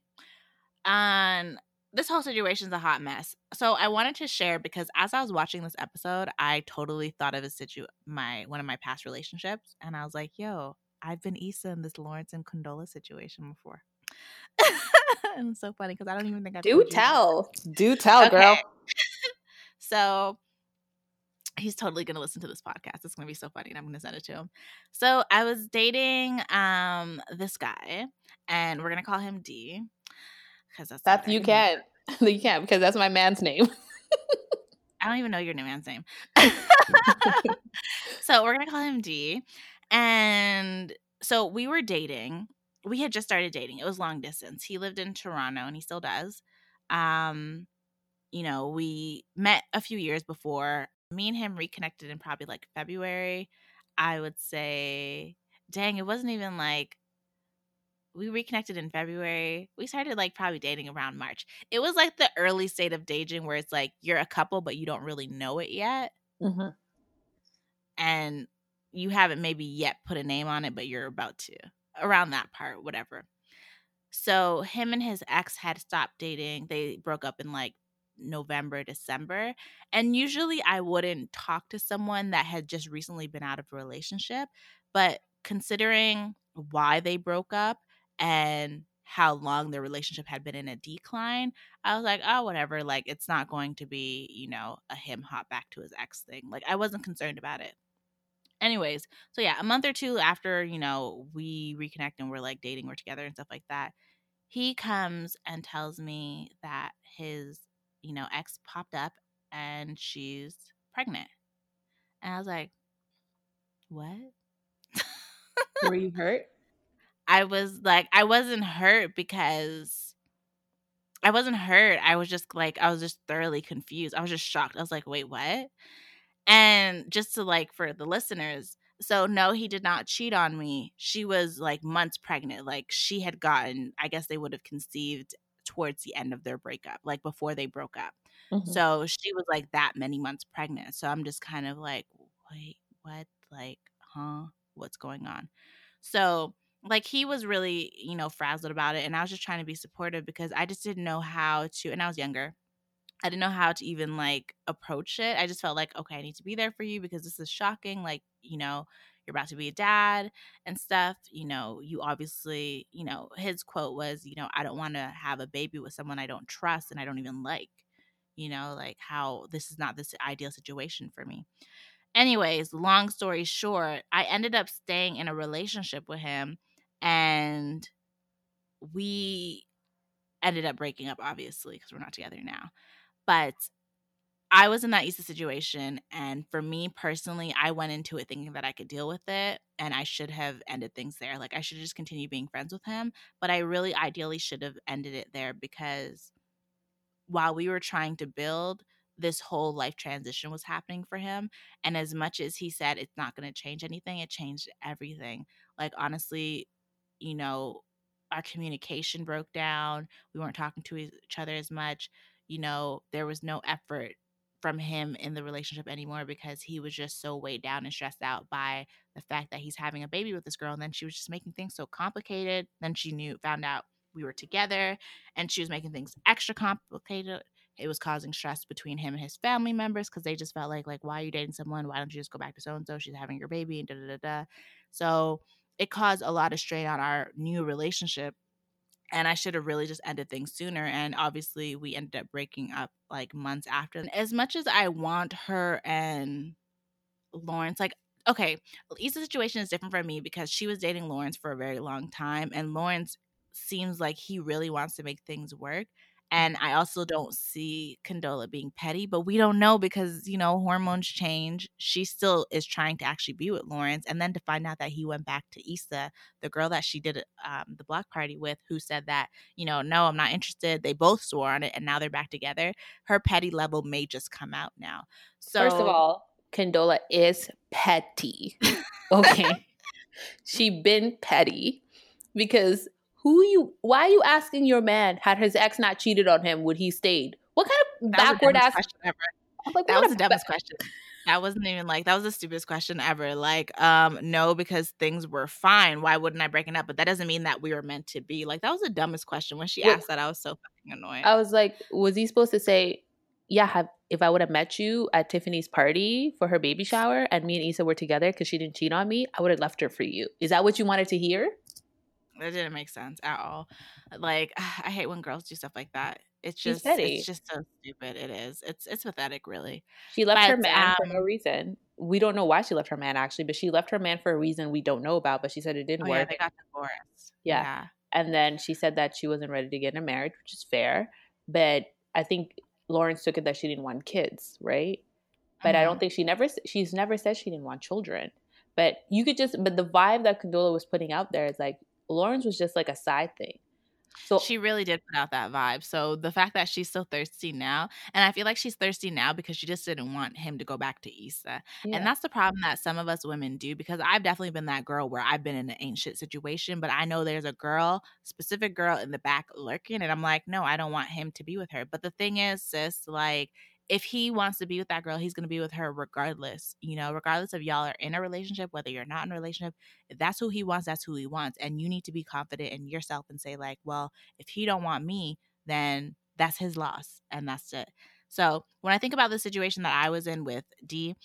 And this whole situation is a hot mess. So I wanted to share because as I was watching this episode, I totally thought of a situ my one of my past relationships, and I was like, "Yo, I've been Issa in this Lawrence and Condola situation before." and it's so funny because I don't even think I Do you tell. Do tell, girl. Okay. so he's totally gonna listen to this podcast. It's gonna be so funny, and I'm gonna send it to him. So I was dating um this guy, and we're gonna call him D. Because that's That's, you can't. you can't because that's my man's name. I don't even know your new man's name. so we're gonna call him D. And so we were dating. We had just started dating. It was long distance. He lived in Toronto and he still does. Um, you know, we met a few years before. Me and him reconnected in probably like February. I would say, dang, it wasn't even like we reconnected in February. We started like probably dating around March. It was like the early state of dating where it's like you're a couple, but you don't really know it yet. Mm-hmm. And you haven't maybe yet put a name on it, but you're about to. Around that part, whatever. So him and his ex had stopped dating. They broke up in like November, December. And usually I wouldn't talk to someone that had just recently been out of a relationship. But considering why they broke up and how long their relationship had been in a decline, I was like, oh, whatever. Like, it's not going to be, you know, a him hop back to his ex thing. Like, I wasn't concerned about it. Anyways, so yeah, a month or two after, you know, we reconnect and we're like dating, we're together and stuff like that, he comes and tells me that his, you know, ex popped up and she's pregnant. And I was like, what? Were you hurt? I was like, I wasn't hurt because I wasn't hurt. I was just like, I was just thoroughly confused. I was just shocked. I was like, wait, what? And just to like, for the listeners, so no, he did not cheat on me. She was like months pregnant. Like she had gotten, I guess they would have conceived towards the end of their breakup, like before they broke up. Mm-hmm. So she was like that many months pregnant. So I'm just kind of like, wait, what? Like, huh? What's going on? So like he was really, you know, frazzled about it. And I was just trying to be supportive because I just didn't know how to, and I was younger. I didn't know how to even like approach it. I just felt like, okay, I need to be there for you because this is shocking. Like, you know, you're about to be a dad and stuff. You know, you obviously, you know, his quote was, you know, I don't want to have a baby with someone I don't trust and I don't even like. You know, like how this is not this ideal situation for me. Anyways, long story short, I ended up staying in a relationship with him and we ended up breaking up obviously because we're not together now but I was in that Issa situation. And for me personally, I went into it thinking that I could deal with it and I should have ended things there. Like I should just continue being friends with him. But I really ideally should have ended it there because while we were trying to build, this whole life transition was happening for him. And as much as he said it's not going to change anything, it changed everything. Like, honestly, you know, our communication broke down. We weren't talking to each other as much you know, there was no effort from him in the relationship anymore because he was just so weighed down and stressed out by the fact that he's having a baby with this girl. And then she was just making things so complicated. Then she knew, found out we were together and she was making things extra complicated. It was causing stress between him and his family members because they just felt like, like, why are you dating someone? Why don't you just go back to so and so? She's having your baby and da da da da. So it caused a lot of strain on our new relationship and I should have really just ended things sooner. And obviously, we ended up breaking up like months after. And As much as I want her and Lawrence, like, okay, Issa's situation is different for me because she was dating Lawrence for a very long time, and Lawrence seems like he really wants to make things work. And I also don't see Condola being petty, but we don't know because, you know, hormones change. She still is trying to actually be with Lawrence. And then to find out that he went back to Issa, the girl that she did um, the block party with, who said that, you know, no, I'm not interested. They both swore on it and now they're back together. Her petty level may just come out now. So, first of all, Condola is petty. Okay. she been petty because who you why are you asking your man had his ex not cheated on him would he stayed? What kind of that backward ass question ever. Like, that was the dumbest ba- question. That wasn't even like that was the stupidest question ever. Like um no because things were fine. Why wouldn't i break it up? But that doesn't mean that we were meant to be. Like that was the dumbest question. When she asked that i was so fucking annoyed. I was like was he supposed to say yeah have if i would have met you at tiffany's party for her baby shower and me and Issa were together because she didn't cheat on me i would have left her for you. Is that what you wanted to hear that didn't make sense at all. Like I hate when girls do stuff like that. It's just it's just so stupid. It is. It's it's pathetic, really. She left but, her man um, for no reason. We don't know why she left her man actually, but she left her man for a reason we don't know about. But she said it didn't oh, work. Yeah, they got divorced. Yeah. yeah. And then she said that she wasn't ready to get in a marriage, which is fair. But I think Lawrence took it that she didn't want kids, right? But mm-hmm. I don't think she never she's never said she didn't want children. But you could just but the vibe that Condola was putting out there is like Lawrence was just like a side thing. So she really did put out that vibe. So the fact that she's so thirsty now, and I feel like she's thirsty now because she just didn't want him to go back to Issa. Yeah. And that's the problem that some of us women do because I've definitely been that girl where I've been in an ancient situation, but I know there's a girl, specific girl in the back lurking, and I'm like, no, I don't want him to be with her. But the thing is, sis, like if he wants to be with that girl, he's going to be with her regardless. You know, regardless of y'all are in a relationship, whether you're not in a relationship, if that's who he wants, that's who he wants. And you need to be confident in yourself and say like, well, if he don't want me, then that's his loss and that's it. So, when I think about the situation that I was in with D,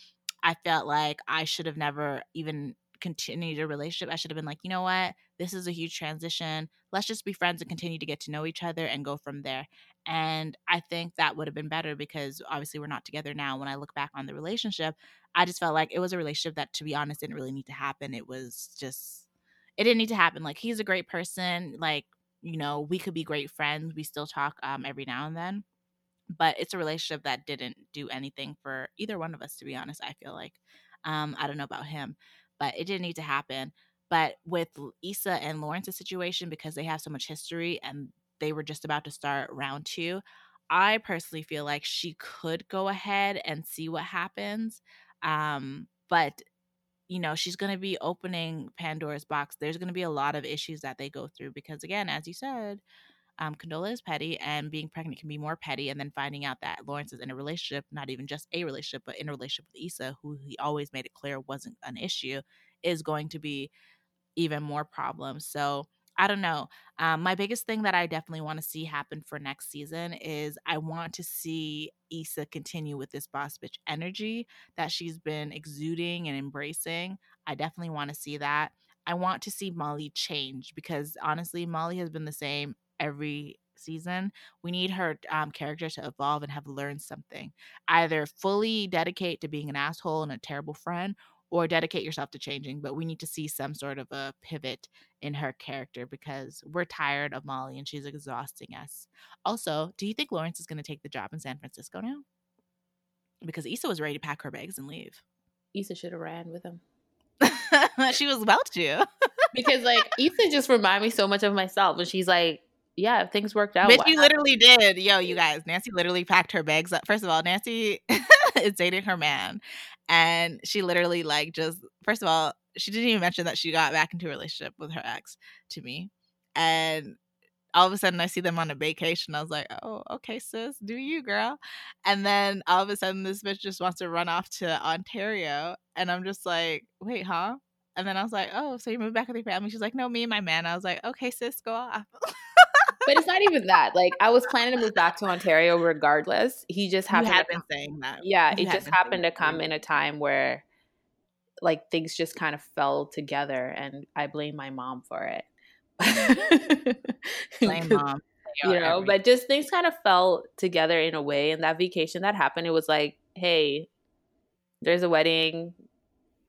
I felt like I should have never even continued a relationship. I should have been like, you know what? This is a huge transition. Let's just be friends and continue to get to know each other and go from there. And I think that would have been better because obviously we're not together now. When I look back on the relationship, I just felt like it was a relationship that, to be honest, didn't really need to happen. It was just, it didn't need to happen. Like, he's a great person. Like, you know, we could be great friends. We still talk um, every now and then. But it's a relationship that didn't do anything for either one of us, to be honest, I feel like. Um, I don't know about him, but it didn't need to happen. But with Issa and Lawrence's situation, because they have so much history and they were just about to start round two, I personally feel like she could go ahead and see what happens. Um, but you know, she's going to be opening Pandora's box. There's going to be a lot of issues that they go through because, again, as you said, um, Condola is petty, and being pregnant can be more petty. And then finding out that Lawrence is in a relationship, not even just a relationship, but in a relationship with Issa, who he always made it clear wasn't an issue, is going to be even more problems. So I don't know. Um, my biggest thing that I definitely want to see happen for next season is I want to see Issa continue with this boss bitch energy that she's been exuding and embracing. I definitely want to see that. I want to see Molly change because honestly, Molly has been the same every season. We need her um, character to evolve and have learned something. Either fully dedicate to being an asshole and a terrible friend, or dedicate yourself to changing. But we need to see some sort of a pivot in her character because we're tired of Molly and she's exhausting us. Also, do you think Lawrence is going to take the job in San Francisco now? Because Issa was ready to pack her bags and leave. Issa should have ran with him. she was about to. because like Issa just remind me so much of myself, and she's like, "Yeah, things worked out." But she literally did. Yo, you guys, Nancy literally packed her bags up. First of all, Nancy is dating her man, and she literally like just first of all she didn't even mention that she got back into a relationship with her ex to me and all of a sudden I see them on a vacation. I was like, oh, okay, sis, do you, girl? And then all of a sudden this bitch just wants to run off to Ontario. And I'm just like, wait, huh? And then I was like, oh, so you moved back with your family? She's like, no, me and my man. I was like, okay, sis, go off. but it's not even that. Like I was planning to move back to Ontario regardless. He just happened. You have been saying that. Yeah, you it just happened to come in a time where, like, things just kind of fell together, and I blame my mom for it. blame mom. You know, everything. but just things kind of fell together in a way. And that vacation that happened, it was like, hey, there's a wedding.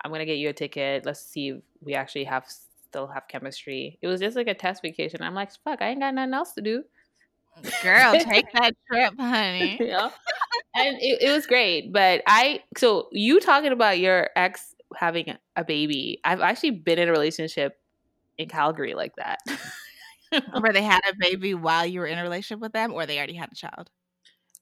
I'm gonna get you a ticket. Let's see if we actually have still have chemistry. It was just like a test vacation. I'm like, fuck, I ain't got nothing else to do. Girl, take that trip, honey. yeah. And it, it was great. But I, so you talking about your ex having a baby, I've actually been in a relationship in Calgary like that. Where they had a baby while you were in a relationship with them, or they already had a child?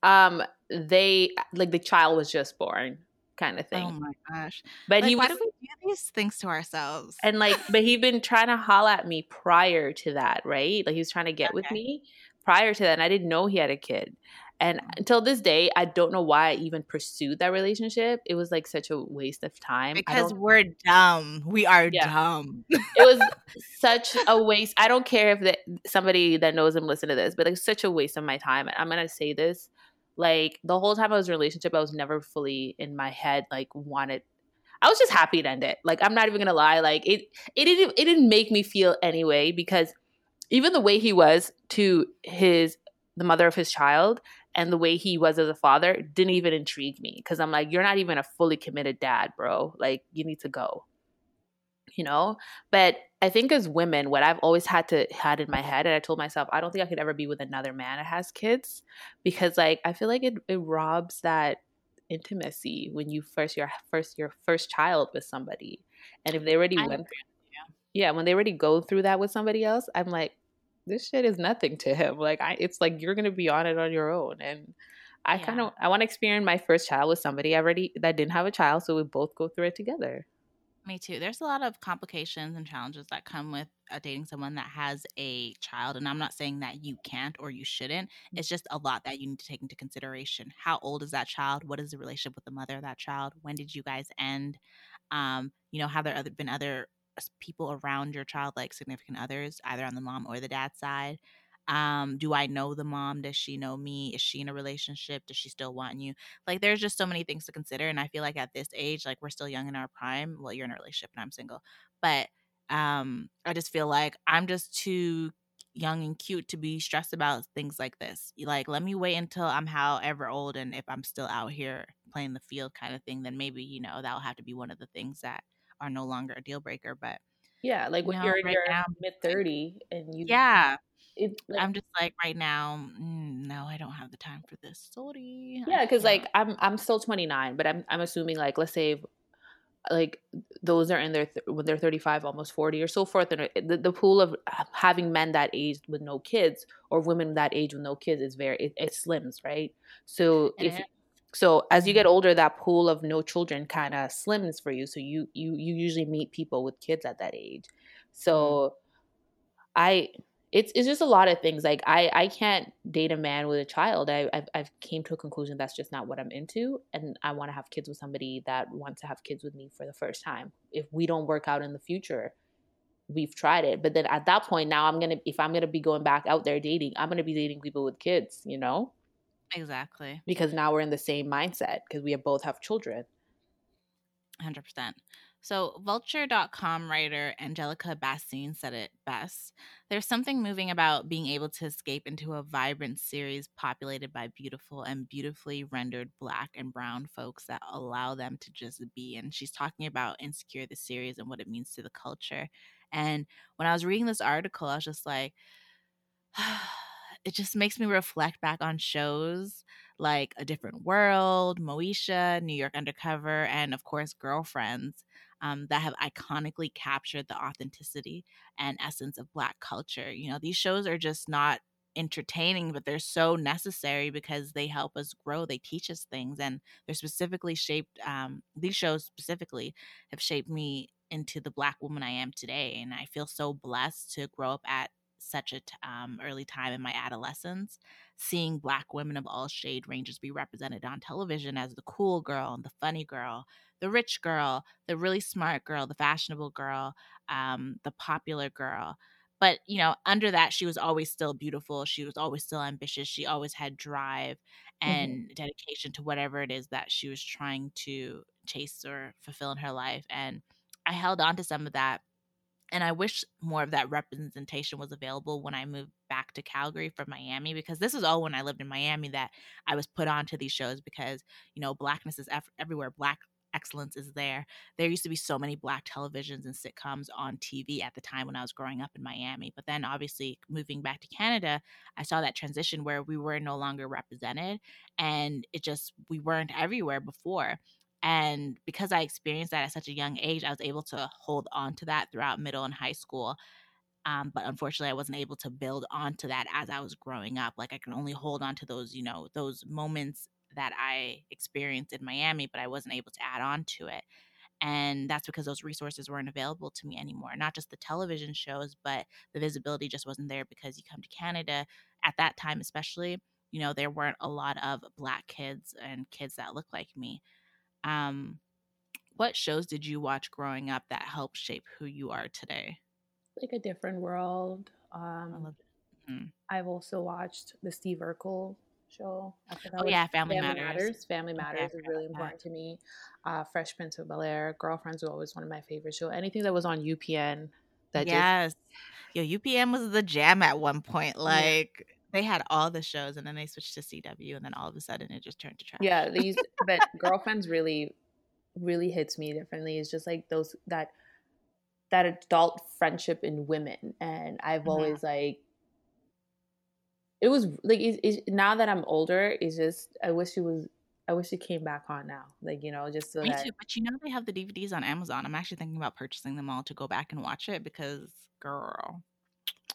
Um, they like the child was just born kind of oh thing. Oh my gosh! But like, he why was, do we these things to ourselves? And like, but he'd been trying to holla at me prior to that, right? Like he was trying to get okay. with me prior to that, and I didn't know he had a kid. And mm. until this day, I don't know why I even pursued that relationship. It was like such a waste of time. Because we're dumb. We are yeah. dumb. it was such a waste. I don't care if the, somebody that knows him listen to this, but it's such a waste of my time. I'm gonna say this like the whole time I was in a relationship, I was never fully in my head like wanted. I was just happy it. Like I'm not even gonna lie. Like it, it didn't, it didn't make me feel anyway because even the way he was to his the mother of his child and the way he was as a father didn't even intrigue me because I'm like, you're not even a fully committed dad, bro. Like you need to go you know but i think as women what i've always had to had in my head and i told myself i don't think i could ever be with another man that has kids because like i feel like it, it robs that intimacy when you first your first your first child with somebody and if they already I went yeah. yeah when they already go through that with somebody else i'm like this shit is nothing to him. Like I it's like you're gonna be on it on your own. And I yeah. kind of I want to experience my first child with somebody I already that didn't have a child, so we both go through it together. Me too. There's a lot of complications and challenges that come with uh, dating someone that has a child. And I'm not saying that you can't or you shouldn't. Mm. It's just a lot that you need to take into consideration. How old is that child? What is the relationship with the mother of that child? When did you guys end? Um, you know, have there other, been other people around your child, like significant others, either on the mom or the dad side? Um do i know the mom? Does she know me? Is she in a relationship? Does she still want you? Like there's just so many things to consider and i feel like at this age like we're still young in our prime. Well you're in a relationship and i'm single but um i just feel like i'm just too young and cute to be stressed about things like this. Like let me wait until i'm however old and if i'm still out here playing the field kind of thing then maybe you know that'll have to be one of the things that are no longer a deal breaker but yeah like when you're in right your mid 30 and you yeah it, like, I'm just like right now, mm, no, I don't have the time for this. Sorry. Yeah, because like I'm I'm still 29, but I'm I'm assuming like let's say like those are in their th- when they're 35 almost 40 or so forth and the, the pool of having men that age with no kids or women that age with no kids is very it, it slims right so it if so as you get mm-hmm. older that pool of no children kind of slims for you so you you you usually meet people with kids at that age so mm. i it's it's just a lot of things. Like I I can't date a man with a child. I I've, I've came to a conclusion that's just not what I'm into, and I want to have kids with somebody that wants to have kids with me for the first time. If we don't work out in the future, we've tried it. But then at that point, now I'm gonna if I'm gonna be going back out there dating, I'm gonna be dating people with kids. You know. Exactly. Because now we're in the same mindset because we both have children. 100%. So, Vulture.com writer Angelica Bastién said it best. There's something moving about being able to escape into a vibrant series populated by beautiful and beautifully rendered black and brown folks that allow them to just be. And she's talking about Insecure, the series, and what it means to the culture. And when I was reading this article, I was just like, it just makes me reflect back on shows like A Different World, Moesha, New York Undercover, and of course, Girlfriends um, that have iconically captured the authenticity and essence of Black culture. You know, these shows are just not entertaining, but they're so necessary because they help us grow. They teach us things, and they're specifically shaped. Um, these shows specifically have shaped me into the Black woman I am today, and I feel so blessed to grow up at such a t- um, early time in my adolescence seeing black women of all shade ranges be represented on television as the cool girl and the funny girl the rich girl, the really smart girl, the fashionable girl, um, the popular girl. But, you know, under that, she was always still beautiful. She was always still ambitious. She always had drive and mm-hmm. dedication to whatever it is that she was trying to chase or fulfill in her life. And I held on to some of that and I wish more of that representation was available when I moved back to Calgary from Miami because this is all when I lived in Miami that I was put onto these shows because you know blackness is everywhere black excellence is there. There used to be so many black televisions and sitcoms on TV at the time when I was growing up in Miami. But then obviously moving back to Canada, I saw that transition where we were no longer represented and it just we weren't everywhere before. And because I experienced that at such a young age, I was able to hold on to that throughout middle and high school. Um, but unfortunately, I wasn't able to build onto that as I was growing up. Like I can only hold on to those, you know, those moments that I experienced in Miami, but I wasn't able to add on to it. And that's because those resources weren't available to me anymore. Not just the television shows, but the visibility just wasn't there because you come to Canada at that time, especially, you know, there weren't a lot of black kids and kids that look like me. Um, what shows did you watch growing up that helped shape who you are today? Like a different world. Um, mm-hmm. I've also watched the Steve Urkel show. oh yeah, Family, Family Matters. Matters. Family Matters is really important to me. Uh, Fresh Prince of Bel Air, Girlfriends was always one of my favorite shows. Anything that was on UPN. That yes, just... yo, UPN was the jam at one point. Like. They had all the shows, and then they switched to CW, and then all of a sudden it just turned to trash. Yeah, these but Girlfriends really, really hits me differently. It's just like those that that adult friendship in women, and I've mm-hmm. always like it was like it, it, now that I'm older, it's just I wish it was I wish it came back on now. Like, you know, just so Me that too, but you know they have the DVDs on Amazon. I'm actually thinking about purchasing them all to go back and watch it because girl.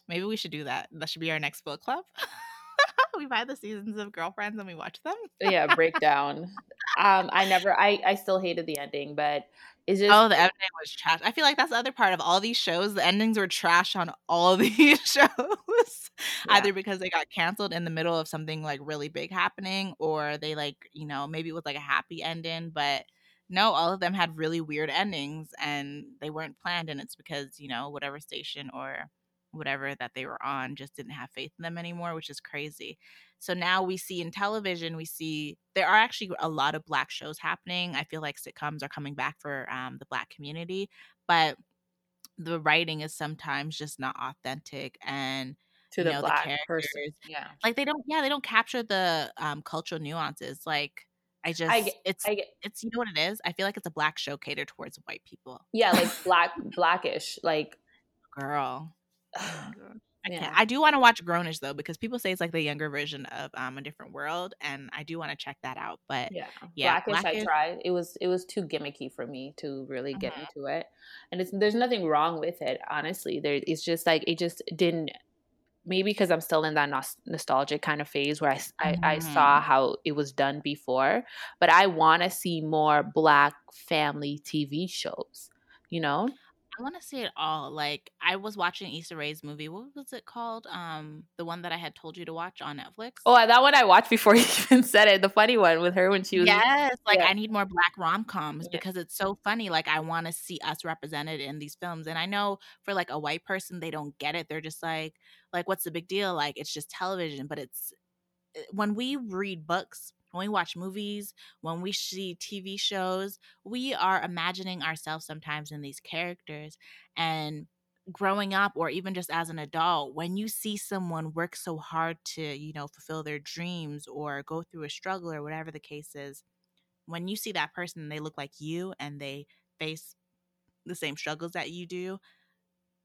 Maybe we should do that. That should be our next book club. we buy the seasons of Girlfriends and we watch them. yeah, breakdown. Um, I never. I I still hated the ending, but it's just. Oh, the ending was trash. I feel like that's the other part of all these shows. The endings were trash on all these shows, yeah. either because they got canceled in the middle of something like really big happening, or they like you know maybe it was like a happy ending, but no, all of them had really weird endings and they weren't planned, and it's because you know whatever station or whatever that they were on just didn't have faith in them anymore, which is crazy. So now we see in television, we see there are actually a lot of black shows happening. I feel like sitcoms are coming back for um, the black community, but the writing is sometimes just not authentic and to the know, black the person. Yeah, like they don't. Yeah, they don't capture the um, cultural nuances. Like I just, I get, it's, I get, it's, you know what it is. I feel like it's a black show catered towards white people. Yeah, like black, blackish, like girl. I yeah. I do want to watch Grownish though because people say it's like the younger version of um, a different world, and I do want to check that out. But yeah, yeah, Blackish, Blackish, I tried. It was it was too gimmicky for me to really get mm-hmm. into it, and it's there's nothing wrong with it. Honestly, there it's just like it just didn't. Maybe because I'm still in that nos- nostalgic kind of phase where I, mm-hmm. I, I saw mm-hmm. how it was done before, but I want to see more Black family TV shows. You know, I want to see it all. Like I was watching Issa Rae's movie. What was it called? Um, the one that I had told you to watch on Netflix. Oh, that one I watched before you even said it. The funny one with her when she was. Yes, like yeah. I need more black rom coms yeah. because it's so funny. Like I want to see us represented in these films, and I know for like a white person they don't get it. They're just like, like what's the big deal? Like it's just television, but it's eh, when we read books when we watch movies, when we see TV shows, we are imagining ourselves sometimes in these characters. And growing up, or even just as an adult, when you see someone work so hard to, you know, fulfill their dreams or go through a struggle or whatever the case is, when you see that person they look like you and they face the same struggles that you do,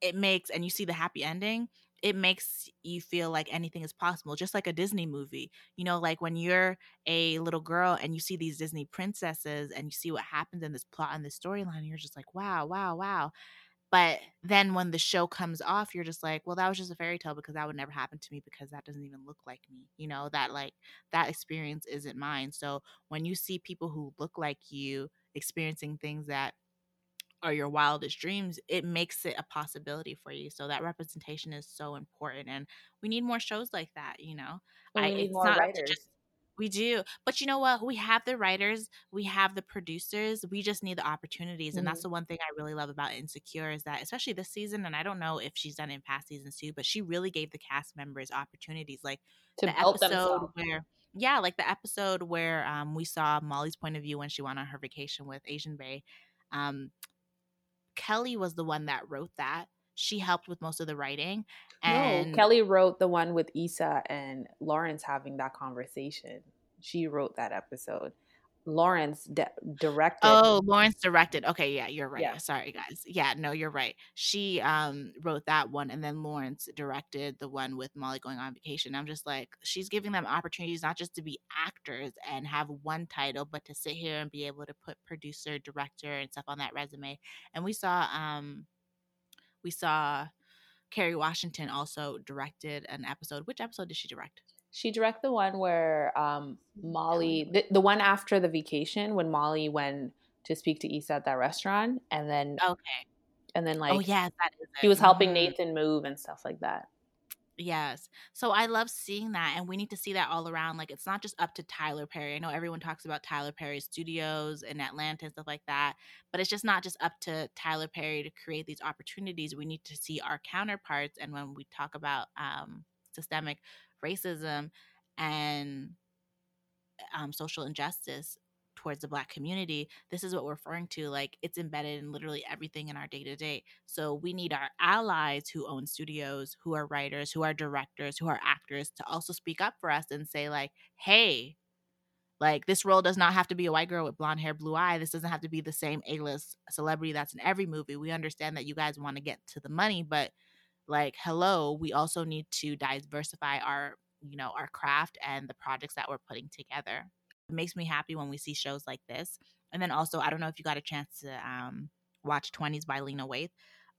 it makes, and you see the happy ending, it makes you feel like anything is possible just like a disney movie you know like when you're a little girl and you see these disney princesses and you see what happens in this plot and this storyline you're just like wow wow wow. But then when the show comes off you're just like well that was just a fairy tale because that would never happen to me because that doesn't even look like me you know that like that experience isn't mine. So when you see people who look like you experiencing things that or your wildest dreams, it makes it a possibility for you. So that representation is so important, and we need more shows like that. You know, we I, need more writers. Just, we do, but you know what? We have the writers, we have the producers. We just need the opportunities, mm-hmm. and that's mm-hmm. the one thing I really love about Insecure is that, especially this season, and I don't know if she's done it in past seasons too, but she really gave the cast members opportunities, like to the episode themselves. where yeah, like the episode where um, we saw Molly's point of view when she went on her vacation with Asian Bae. Um, Kelly was the one that wrote that. She helped with most of the writing. And no, Kelly wrote the one with Issa and Lawrence having that conversation. She wrote that episode. Lawrence de- directed. Oh, Lawrence directed. Okay, yeah, you're right. Yeah. Sorry, guys. Yeah, no, you're right. She um wrote that one, and then Lawrence directed the one with Molly going on vacation. I'm just like, she's giving them opportunities not just to be actors and have one title, but to sit here and be able to put producer, director, and stuff on that resume. And we saw um we saw Kerry Washington also directed an episode. Which episode did she direct? She directed the one where um, Molly, the, the one after the vacation when Molly went to speak to Issa at that restaurant, and then okay, and then oh, like oh yeah, that is he was helping mm-hmm. Nathan move and stuff like that. Yes. So I love seeing that and we need to see that all around. Like it's not just up to Tyler Perry. I know everyone talks about Tyler Perry studios in Atlanta and stuff like that, but it's just not just up to Tyler Perry to create these opportunities. We need to see our counterparts and when we talk about um systemic racism and um, social injustice towards the black community this is what we're referring to like it's embedded in literally everything in our day to day so we need our allies who own studios who are writers who are directors who are actors to also speak up for us and say like hey like this role does not have to be a white girl with blonde hair blue eye. This doesn't have to be the same a-list celebrity that's in every movie. We understand that you guys want to get to the money but like hello we also need to diversify our you know our craft and the projects that we're putting together. It makes me happy when we see shows like this and then also i don't know if you got a chance to um, watch 20s by lena waithe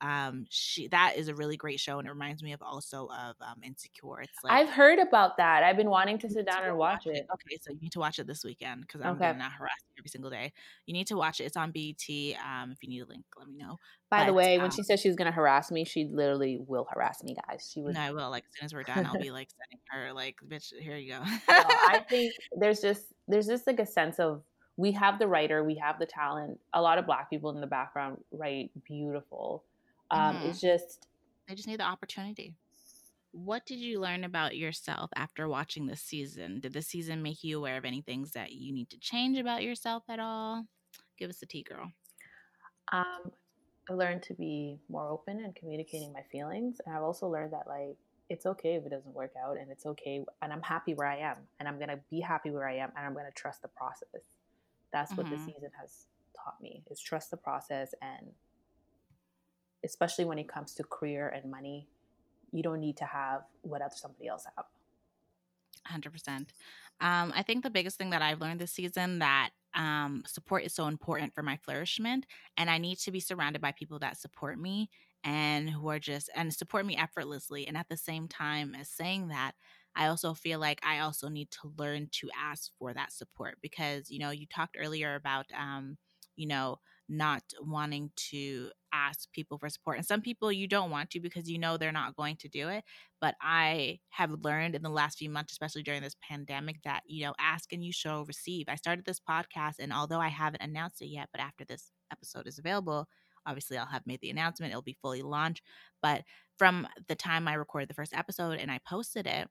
um she that is a really great show and it reminds me of also of um insecure it's like i've heard about that i've been wanting to sit down and watch, watch it. it. okay so you need to watch it this weekend because i'm okay. gonna harass you every single day you need to watch it it's on BET um if you need a link let me know by but, the way, um, when she said she was gonna harass me, she literally will harass me, guys. She was. No, I will. Like as soon as we're done, I'll be like sending her like, "Bitch, here you go." I think there's just there's just like a sense of we have the writer, we have the talent. A lot of Black people in the background write beautiful. Um, mm-hmm. It's just they just need the opportunity. What did you learn about yourself after watching this season? Did the season make you aware of any things that you need to change about yourself at all? Give us the tea, girl. Um, I learned to be more open and communicating my feelings. And I've also learned that like it's okay if it doesn't work out and it's okay and I'm happy where I am and I'm gonna be happy where I am and I'm gonna trust the process. That's mm-hmm. what the mm-hmm. season has taught me is trust the process and especially when it comes to career and money, you don't need to have what other somebody else have. 100%. Um, I think the biggest thing that I've learned this season that um, support is so important for my flourishment, and I need to be surrounded by people that support me and who are just and support me effortlessly. And at the same time as saying that, I also feel like I also need to learn to ask for that support because you know you talked earlier about um, you know not wanting to ask people for support. And some people you don't want to because you know they're not going to do it. But I have learned in the last few months, especially during this pandemic, that, you know, ask and you shall receive. I started this podcast, and although I haven't announced it yet, but after this episode is available, obviously I'll have made the announcement. It'll be fully launched. But from the time I recorded the first episode and I posted it,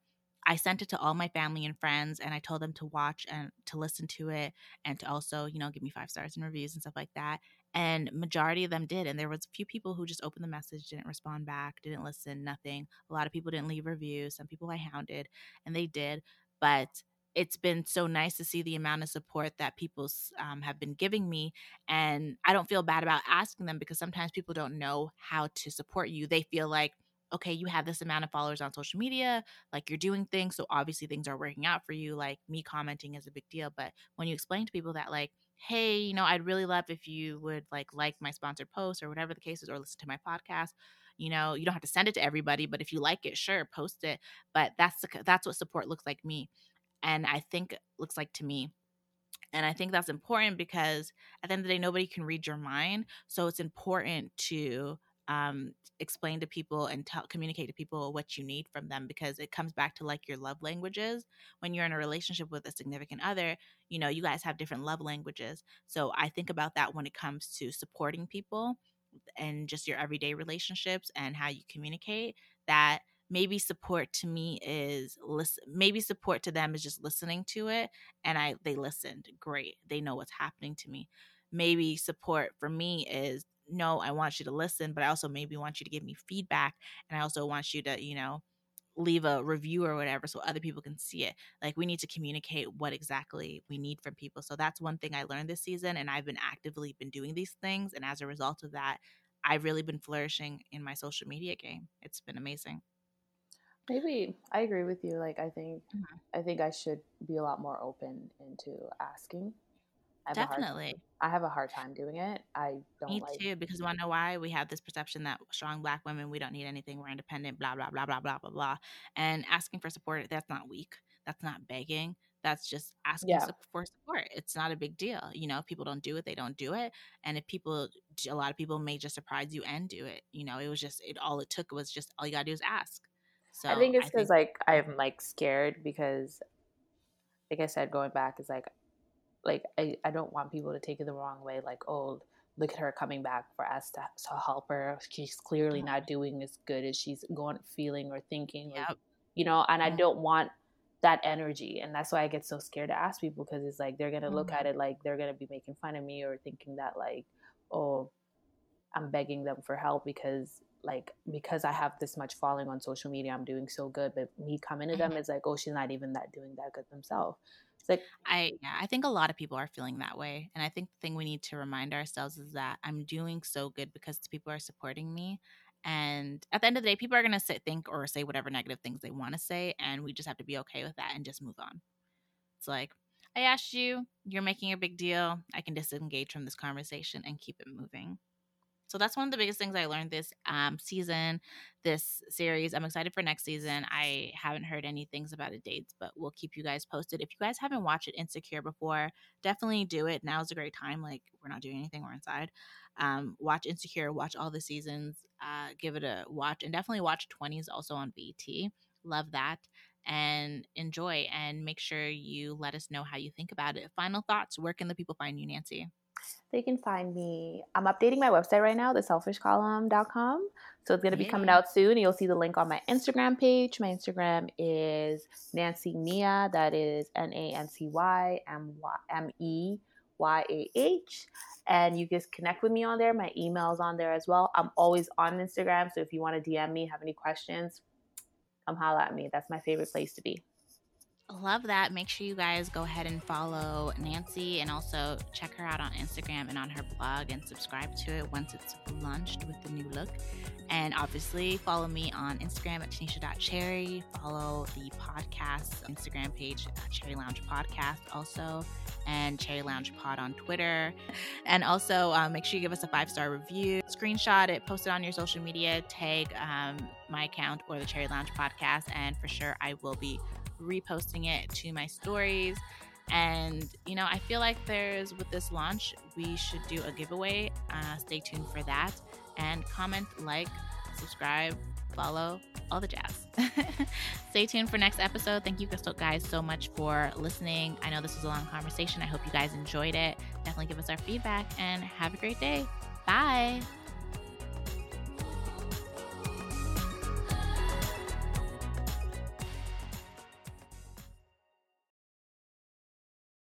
I sent it to all my family and friends and I told them to watch and to listen to it and to also, you know, give me five stars and reviews and stuff like that. And majority of them did. And there was a few people who just opened the message, didn't respond back, didn't listen, nothing. A lot of people didn't leave reviews. Some people I hounded and they did. But it's been so nice to see the amount of support that people um, have been giving me and i don't feel bad about asking them because sometimes people don't know how to support you they feel like okay, you have this amount of followers on social media, like you're doing things. So obviously things are working out for you. Like me commenting is a big deal. But when you explain to people that, like, hey, you know, I'd really love if you would like like my sponsored post or whatever the case is, or listen to my podcast. You know, you don't have to send it to everybody, but if you like it, sure, post it. But that's that's what support looks like me, and I think looks like to me. And I think that's important because at the end of the day, nobody can read your mind. So it's important to um, explain to people and tell, communicate to people what you need from them because it comes back to like your love languages. When you're in a relationship with a significant other, you know, you guys have different love languages. So I think about that when it comes to supporting people and just your everyday relationships and how you communicate that maybe support to me is listen maybe support to them is just listening to it and i they listened great they know what's happening to me maybe support for me is no, I want you to listen, but I also maybe want you to give me feedback. And I also want you to, you know, leave a review or whatever so other people can see it. Like we need to communicate what exactly we need from people. So that's one thing I learned this season and I've been actively been doing these things and as a result of that, I've really been flourishing in my social media game. It's been amazing. Maybe I agree with you. Like I think mm-hmm. I think I should be a lot more open into asking Definitely. I have a hard time doing it. I don't Me like too, because wanna know why? We have this perception that strong black women, we don't need anything, we're independent, blah, blah, blah, blah, blah, blah, blah. And asking for support, that's not weak. That's not begging. That's just asking yeah. for support. It's not a big deal. You know, people don't do it, they don't do it. And if people, a lot of people may just surprise you and do it. You know, it was just, it all it took was just, all you gotta do is ask. So I think it's because like I'm like scared because, like I said, going back is like like I, I don't want people to take it the wrong way like oh look at her coming back for us to, to help her she's clearly not doing as good as she's going feeling or thinking yep. or, you know and i don't want that energy and that's why i get so scared to ask people because it's like they're gonna mm-hmm. look at it like they're gonna be making fun of me or thinking that like oh i'm begging them for help because like because i have this much following on social media i'm doing so good but me coming to them mm-hmm. is like oh she's not even that doing that good themselves like I yeah, I think a lot of people are feeling that way. And I think the thing we need to remind ourselves is that I'm doing so good because people are supporting me. And at the end of the day, people are gonna sit, think or say whatever negative things they want to say, and we just have to be okay with that and just move on. It's like, I asked you, you're making a big deal. I can disengage from this conversation and keep it moving. So that's one of the biggest things I learned this um, season, this series. I'm excited for next season. I haven't heard any things about a dates, but we'll keep you guys posted. If you guys haven't watched it Insecure before, definitely do it. Now is a great time. Like we're not doing anything, we're inside. Um, watch Insecure, watch all the seasons, uh, give it a watch, and definitely watch 20s also on BET. Love that and enjoy and make sure you let us know how you think about it. Final thoughts, where can the people find you, Nancy? They can find me. I'm updating my website right now, theselfishcolumn.com. So it's going to be coming out soon. You'll see the link on my Instagram page. My Instagram is Nancy Meyah. That is N A N C Y M E Y A H. And you just connect with me on there. My email is on there as well. I'm always on Instagram. So if you want to DM me, have any questions, come holla at me. That's my favorite place to be. Love that. Make sure you guys go ahead and follow Nancy and also check her out on Instagram and on her blog and subscribe to it once it's launched with the new look. And obviously, follow me on Instagram at tanisha.cherry. Follow the podcast Instagram page, Cherry Lounge Podcast, also, and Cherry Lounge Pod on Twitter. And also, um, make sure you give us a five star review, screenshot it, post it on your social media, tag um, my account or the Cherry Lounge Podcast, and for sure, I will be reposting it to my stories. And, you know, I feel like there's, with this launch, we should do a giveaway. Uh, stay tuned for that. And comment, like, subscribe, follow, all the jazz. stay tuned for next episode. Thank you guys so much for listening. I know this was a long conversation. I hope you guys enjoyed it. Definitely give us our feedback and have a great day. Bye.